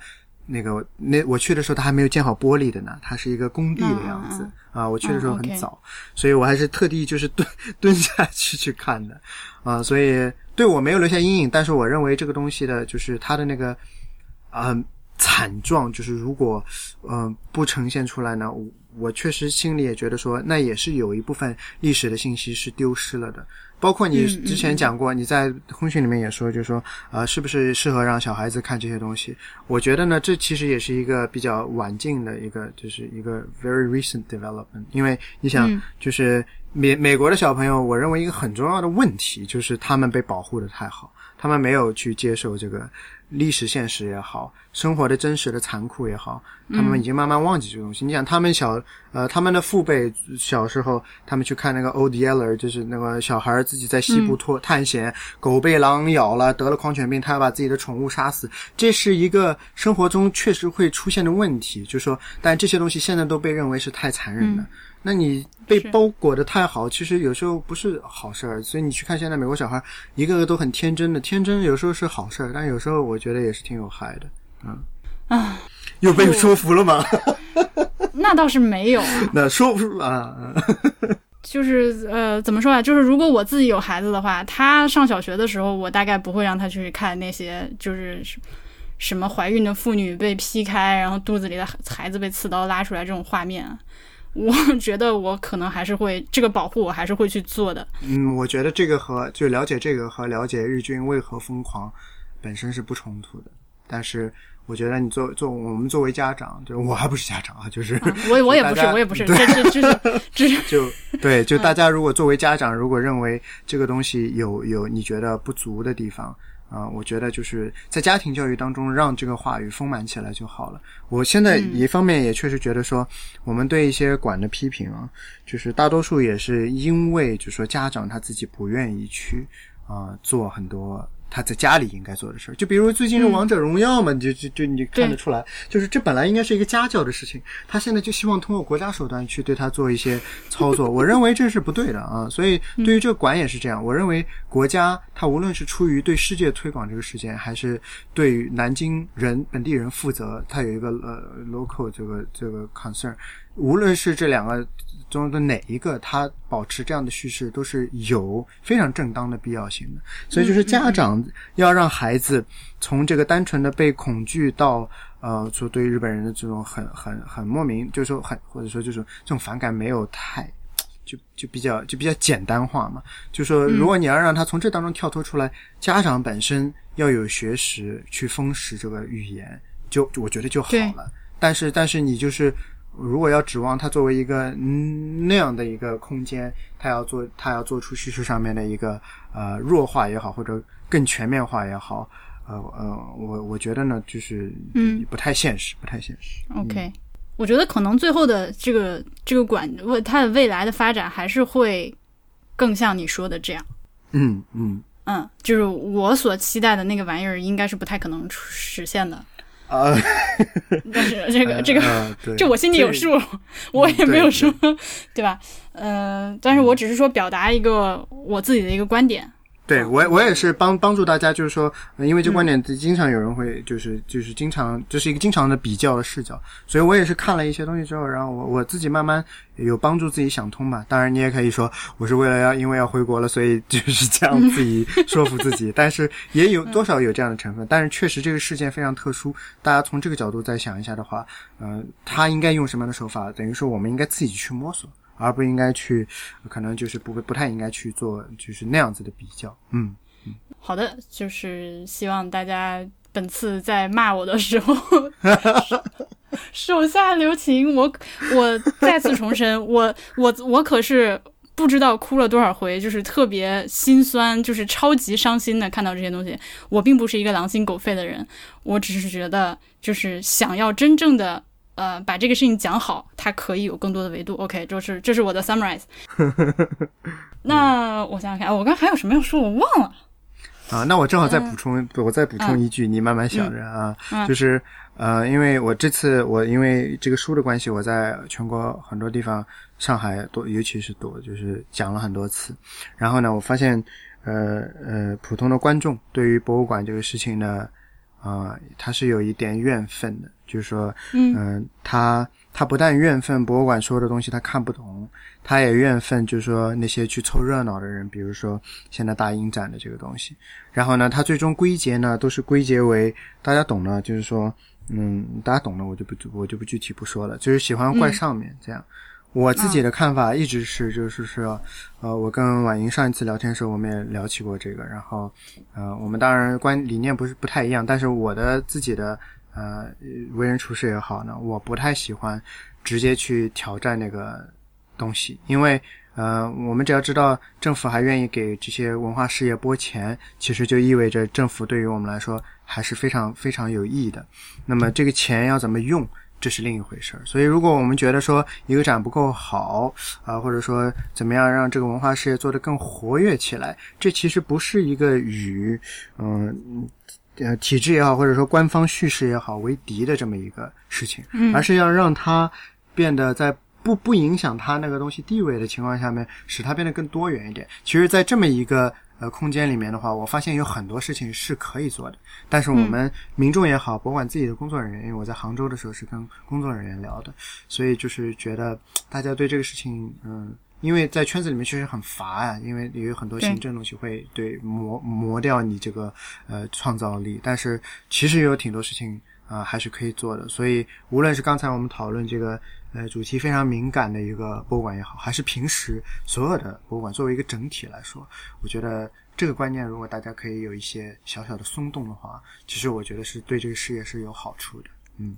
那个那我去的时候，它还没有建好玻璃的呢，它是一个工地的样子啊。我去的时候很早，所以我还是特地就是蹲 蹲下去去看的啊。所以对我没有留下阴影，但是我认为这个东西的就是它的那个啊惨状，就是如果嗯不呈现出来呢，我确实心里也觉得说，那也是有一部分历史的信息是丢失了的。包括你之前讲过，你在通讯里面也说，就是说，呃，是不是适合让小孩子看这些东西？我觉得呢，这其实也是一个比较晚近的一个，就是一个 very recent development。因为你想，就是美美国的小朋友，我认为一个很重要的问题就是他们被保护的太好，他们没有去接受这个。历史现实也好，生活的真实的残酷也好，他们已经慢慢忘记这个东西。你想，他们小呃，他们的父辈小时候，他们去看那个《Old Yeller》，就是那个小孩自己在西部拓探险，狗被狼咬了，得了狂犬病，他要把自己的宠物杀死，这是一个生活中确实会出现的问题。就说，但这些东西现在都被认为是太残忍了。那你被包裹的太好，其实有时候不是好事儿。所以你去看现在美国小孩，一个个都很天真的，天真有时候是好事儿，但有时候我觉得也是挺有害的。嗯啊，又被说服了吗？那倒是没有。那说服啊，就是呃，怎么说啊？就是如果我自己有孩子的话，他上小学的时候，我大概不会让他去看那些就是什么怀孕的妇女被劈开，然后肚子里的孩子被刺刀拉出来这种画面。我 觉得我可能还是会这个保护，我还是会去做的。嗯，我觉得这个和就了解这个和了解日军为何疯狂本身是不冲突的。但是我觉得你作作我们作为家长，就我还不是家长啊，就是我我也不是我也不是，这 这这这就对，就大家如果作为家长，如果认为这个东西有有你觉得不足的地方。啊，我觉得就是在家庭教育当中，让这个话语丰满起来就好了。我现在一方面也确实觉得说，我们对一些管的批评啊，就是大多数也是因为，就是说家长他自己不愿意去啊做很多。他在家里应该做的事儿，就比如最近的王者荣耀嘛，你就就就你看得出来，就是这本来应该是一个家教的事情，他现在就希望通过国家手段去对他做一些操作，我认为这是不对的啊。所以对于这个馆也是这样，我认为国家他无论是出于对世界推广这个事件，还是对于南京人本地人负责，他有一个呃 local 这个这个 concern，无论是这两个。中的哪一个，他保持这样的叙事都是有非常正当的必要性的。所以，就是家长要让孩子从这个单纯的被恐惧到呃，说对日本人的这种很很很莫名，就是说很或者说就是这种反感没有太就就比较就比较简单化嘛。就说如果你要让他从这当中跳脱出来，家长本身要有学识去封实这个语言，就我觉得就好了。但是，但是你就是。如果要指望它作为一个那样的一个空间，它要做，它要做出叙事上面的一个呃弱化也好，或者更全面化也好，呃呃，我我觉得呢，就是嗯不太现实，不太现实。OK，、我觉得可能最后的这个这个馆，为它的未来的发展还是会更像你说的这样。嗯嗯嗯，就是我所期待的那个玩意儿，应该是不太可能实现的。啊，但是这个这个，这我心里有数，我也没有说，对吧？嗯，但是我只是说表达一个我自己的一个观点。对我，我也是帮帮助大家，就是说，呃因为这观点经常有人会，就是就是经常，这是一个经常的比较的视角，所以我也是看了一些东西之后，然后我我自己慢慢有帮助自己想通吧。当然，你也可以说我是为了要因为要回国了，所以就是这样自己说服自己，但是也有多少有这样的成分。但是确实这个事件非常特殊，大家从这个角度再想一下的话，呃，他应该用什么样的手法？等于说我们应该自己去摸索。而不应该去，可能就是不不太应该去做，就是那样子的比较。嗯，好的，就是希望大家本次在骂我的时候手下留情。我我再次重申，我我我可是不知道哭了多少回，就是特别心酸，就是超级伤心的看到这些东西。我并不是一个狼心狗肺的人，我只是觉得就是想要真正的。呃，把这个事情讲好，它可以有更多的维度。OK，就是这是我的 summarize。那我想想看，我刚还有什么要说，我忘了。啊，那我正好再补充，我再补充一句，你慢慢想着啊，就是呃，因为我这次我因为这个书的关系，我在全国很多地方，上海多，尤其是多，就是讲了很多次。然后呢，我发现呃呃，普通的观众对于博物馆这个事情呢，啊、他是有一点怨愤的，就是说，嗯、他他不但怨愤博物馆说的东西他看不懂，他也怨愤，就是说那些去凑热闹的人，比如说现在大英展的这个东西。然后呢，他最终归结呢，都是归结为大家懂了，就是说，嗯，大家懂了，我就不我就不具体不说了，就是喜欢怪上面、这样。我自己的看法一直是，就是说，呃，我跟婉莹上一次聊天的时候，我们也聊起过这个。然后，呃，我们当然观理念不是不太一样，但是我的自己的呃为人处事也好呢，我不太喜欢直接去挑战那个东西，因为呃，我们只要知道政府还愿意给这些文化事业拨钱，其实就意味着政府对于我们来说还是非常非常有意义的。那么这个钱要怎么用？这是另一回事儿，所以如果我们觉得说一个展不够好啊、或者说怎么样让这个文化事业做得更活跃起来，这其实不是一个与嗯体制也好，或者说官方叙事也好为敌的这么一个事情，而是要让它变得在不不影响它那个东西地位的情况下面，使它变得更多元一点。其实，在这么一个呃空间里面的话，我发现有很多事情是可以做的，但是我们民众也好，博物馆自己的工作人员，因为我在杭州的时候是跟工作人员聊的，所以就是觉得大家对这个事情，嗯。因为在圈子里面确实很乏呀、因为也有很多行政东西会对磨磨掉你这个呃创造力，但是其实也有挺多事情啊、还是可以做的。所以无论是刚才我们讨论这个呃主题非常敏感的一个博物馆也好，还是平时所有的博物馆作为一个整体来说，我觉得这个观念如果大家可以有一些小小的松动的话，其实我觉得是对这个事业是有好处的。嗯，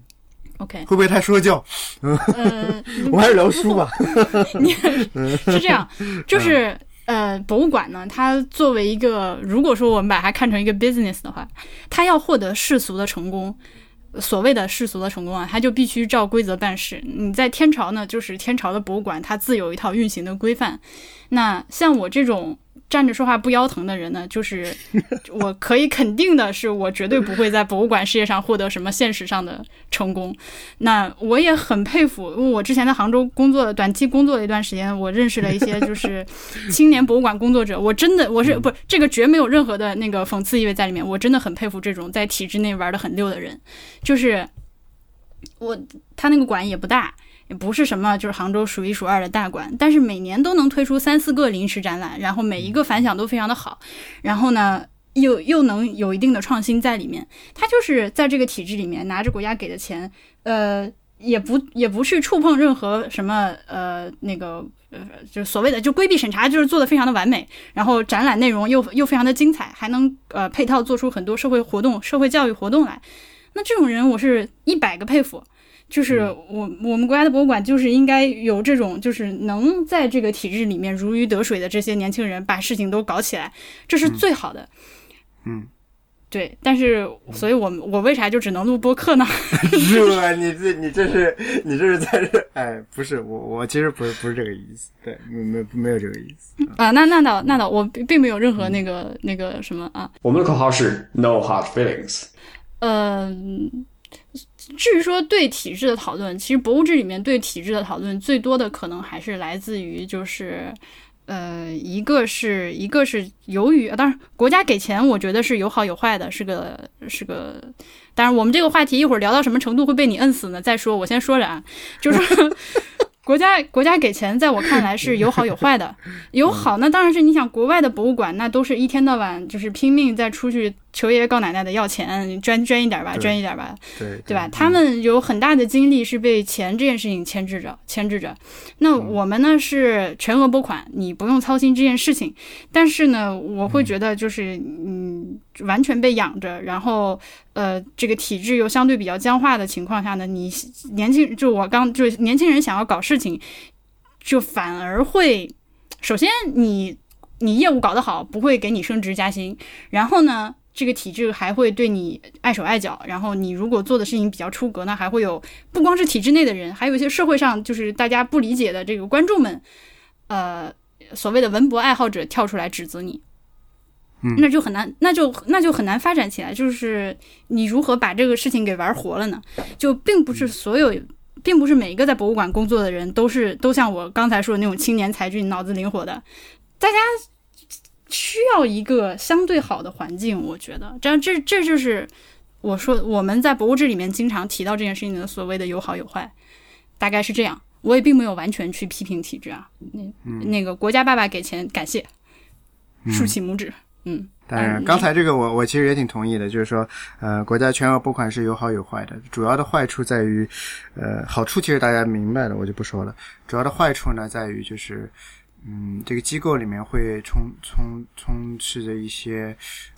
OK，会不会太说教？呃，我还是聊书吧。你是这样，就是呃，博物馆呢，它作为一个，如果说我们把它看成一个 business 的话，它要获得世俗的成功。所谓的世俗的成功啊，它就必须照规则办事。你在天朝呢，就是天朝的博物馆，它自有一套运行的规范。那像我这种站着说话不腰疼的人呢，就是 我可以肯定的是，我绝对不会在博物馆事业上获得什么现实上的成功。那我也很佩服，因为我之前在杭州工作的短期工作了一段时间，我认识了一些就是 青年博物馆工作者。我真的我是不这个绝没有任何的那个讽刺意味在里面。我真的很佩服这种在体制内玩的很溜的人，就是我他那个馆也不大。也不是什么就是杭州数一数二的大馆，但是每年都能推出三四个临时展览，然后每一个反响都非常的好，然后呢又又能有一定的创新在里面。他就是在这个体制里面拿着国家给的钱，呃，也不也不去触碰任何什么呃那个呃就是所谓的就规避审查，就是做的非常的完美，然后展览内容又又非常的精彩，还能呃配套做出很多社会活动、社会教育活动来。那这种人我是一百个佩服。就是我我们国家的博物馆就是应该有这种，就是能在这个体制里面如鱼得水的这些年轻人，把事情都搞起来，这是最好的。嗯，对，但是，所以我我为啥就只能录播客呢？是吧？你这你这是你这是在这？哎，不是我我其实不是不是这个意思，对，没没没有这个意思啊。那那倒那倒，我并没有任何那个那个什么啊。我们的口号是 No hard feelings。嗯，至于说对体制的讨论，其实博物志里面对体制的讨论最多的可能还是来自于就是。呃，一个是一个是由于，当然国家给钱，我觉得是有好有坏的，是个是个。当然，我们这个话题一会儿聊到什么程度会被你摁死呢？再说，我先说着啊，就是。国 家国家给钱，在我看来是有好有坏的。有好，那当然是你想国外的博物馆，那都是一天到晚就是拼命在出去求爷爷告奶奶的要钱，捐捐一点吧，捐一点吧，对对吧？他们有很大的精力是被钱这件事情牵制着，牵制着。那我们呢是全额拨款，你不用操心这件事情。但是呢，我会觉得就是嗯，完全被养着，然后。呃，这个体制又相对比较僵化的情况下呢，你年轻就我刚就年轻人想要搞事情，就反而会，首先你你业务搞得好，不会给你升职加薪，然后呢，这个体制还会对你碍手碍脚，然后你如果做的事情比较出格呢，还会有不光是体制内的人，还有一些社会上就是大家不理解的这个观众们，呃，所谓的文博爱好者跳出来指责你。那就很难，那就那就很难发展起来。就是你如何把这个事情给玩活了呢？就并不是所有，并不是每一个在博物馆工作的人都是都像我刚才说的那种青年才俊、脑子灵活的。大家需要一个相对好的环境，我觉得这样这这就是我说我们在博物志里面经常提到这件事情的所谓的有好有坏，大概是这样。我也并没有完全去批评体制啊。那那个国家爸爸给钱，感谢，竖起拇指。嗯，当然，刚才这个我我其实也挺同意的，就是说，呃，国家全额拨款是有好有坏的，主要的坏处在于，呃，好处其实大家明白的，我就不说了。主要的坏处呢，在于就是，嗯，这个机构里面会充充充斥着一些，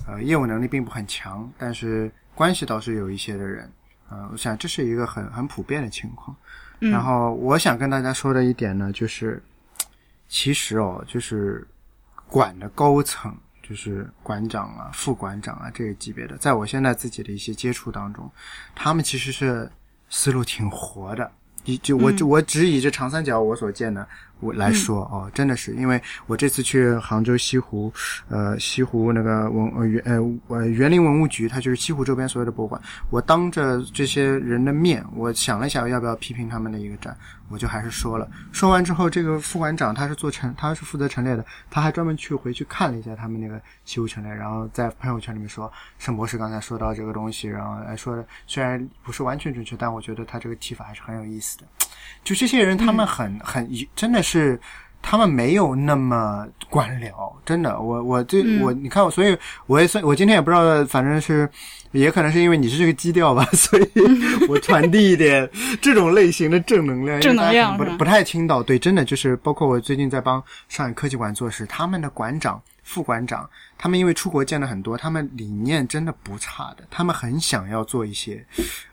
呃，业务能力并不很强，但是关系倒是有一些的人，呃，我想这是一个很很普遍的情况。然后我想跟大家说的一点呢，就是，其实哦，就是管的高层。就是馆长啊、副馆长啊这个级别的，在我现在自己的一些接触当中，他们其实是思路挺活的。以就我就我只以这长三角我所见的。我来说哦，真的是，因为我这次去杭州西湖，呃，西湖那个文呃园呃呃园林文物局，它就是西湖周边所有的博物馆。我当着这些人的面，我想了想要不要批评他们的一个展，我就还是说了。说完之后，这个副馆长他是做陈，他是负责陈列的，他还专门去回去看了一下他们那个西湖陈列，然后在朋友圈里面说，盛博士刚才说到这个东西，然后来说的虽然不是完全准确，但我觉得他这个提法还是很有意思的。就这些人，他们很很真的是，他们没有那么官僚，真的。我我这我你看我，所以我也算我今天也不知道，反正是也可能是因为你是这个基调吧，所以 我传递一点这种类型的正能量，正能量不不太听到。对，真的就是包括我最近在帮上海科技馆做事，他们的馆长。副馆长，他们因为出国见了很多，他们理念真的不差的，他们很想要做一些，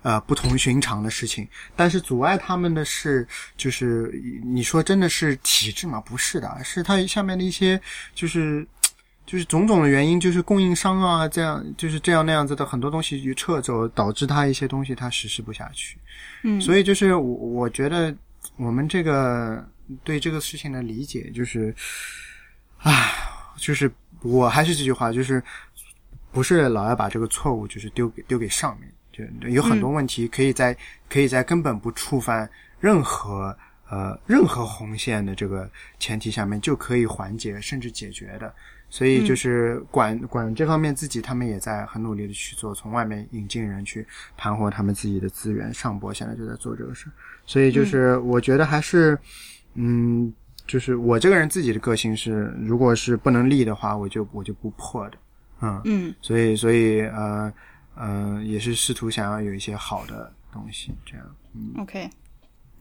呃，不同寻常的事情。但是阻碍他们的是，就是你说真的是体制吗？不是的，是他下面的一些，就是就是种种的原因，就是供应商啊，这样就是这样那样子的很多东西去撤走，导致他一些东西他实施不下去。嗯，所以就是我我觉得我们这个对这个事情的理解就是，唉。就是我还是这句话，就是不是老要把这个错误就是丢给丢给上面，就有很多问题可以在可以在根本不触犯任何呃任何红线的这个前提下面就可以缓解甚至解决的。所以就是管管这方面自己他们也在很努力的去做，从外面引进人去盘活他们自己的资源。上博现在就在做这个事，所以就是我觉得还是嗯。就是我这个人自己的个性是，如果是不能立的话，我就我就不破的，嗯嗯，所以所以呃呃，也是试图想要有一些好的东西，这样，嗯，OK，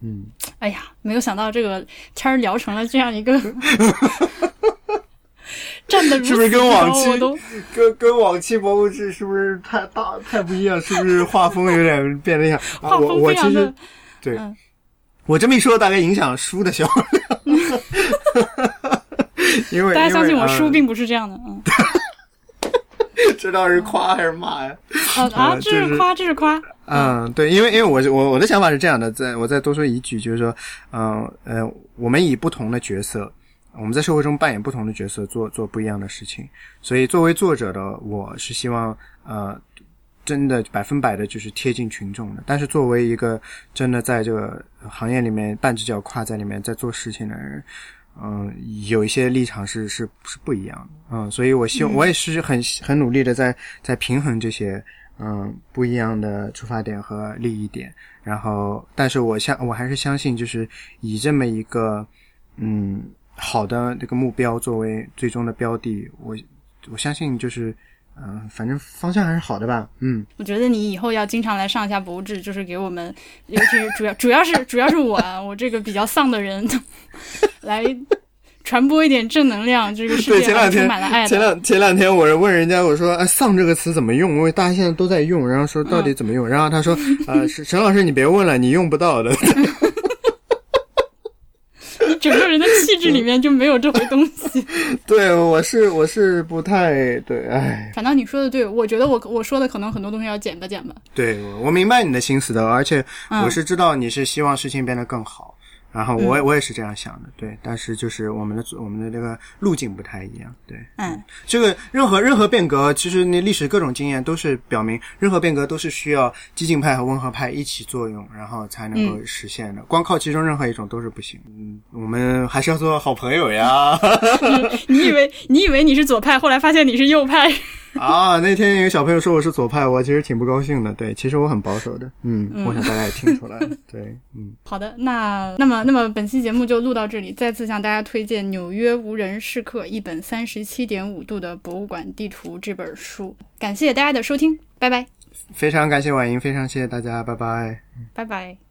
嗯，哎呀，没有想到这个天儿聊成了这样一个，站的是不是跟往期跟跟往期博物志是不是太大太不一样？是不是画风有点变了一下？画风非常的对。我这么一说，大概影响书的销量。因为大家相信我，书并不是这样的。嗯，这到底是夸还是骂呀？啊 啊，这是夸，这是夸。嗯，对，因为因为我我我的想法是这样的，再我再多说一句，就是说，嗯呃我们以不同的角色，我们在社会中扮演不同的角色，做做不一样的事情。所以作为作者的我是希望，呃，真的百分百的就是贴近群众的。但是作为一个真的在这个行业里面半只脚跨在里面在做事情的人，嗯、有一些立场是是是不一样的，嗯，所以我希望、我也是很很努力的在在平衡这些。嗯，不一样的出发点和利益点，然后，但是我相我还是相信，就是以这么一个嗯好的这个目标作为最终的标的，我我相信就是嗯、反正方向还是好的吧，嗯，我觉得你以后要经常来上一下博物志，就是给我们，尤其是主要 主要是主要是我啊，我这个比较丧的人，来传播一点正能量。这个世对，界充满了爱的。前两前两天我问人家，我说“哎，丧”这个词怎么用？因为大家现在都在用，然后说到底怎么用？然后他说：“ 呃，是陈老师，你别问了，你用不到的。你整个人的气质里面就没有这回东西。对，我是我是不太对，哎，反倒你说的对，我觉得我我说的可能很多东西要减吧减吧。对我我明白你的心思的，而且嗯我是知道你是希望事情变得更好。然后我也我也是这样想的，对，但是就是我们的我们的这个路径不太一样，对，嗯，这个任何任何变革，其实那历史各种经验都是表明，任何变革都是需要激进派和温和派一起作用，然后才能够实现的。光靠其中任何一种都是不行。嗯，我们还是要做好朋友呀。你以为你以为你是左派，后来发现你是右派。啊，那天有个小朋友说我是左派，我其实挺不高兴的。对，其实我很保守的。嗯，我想大家也听出来了。对，嗯，好的，那那么那么本期节目就录到这里，再次向大家推荐《纽约无人试客》一本三十七点五度的博物馆地图这本书。感谢大家的收听，拜拜，非常感谢婉莹，非常谢谢大家，拜拜。拜拜。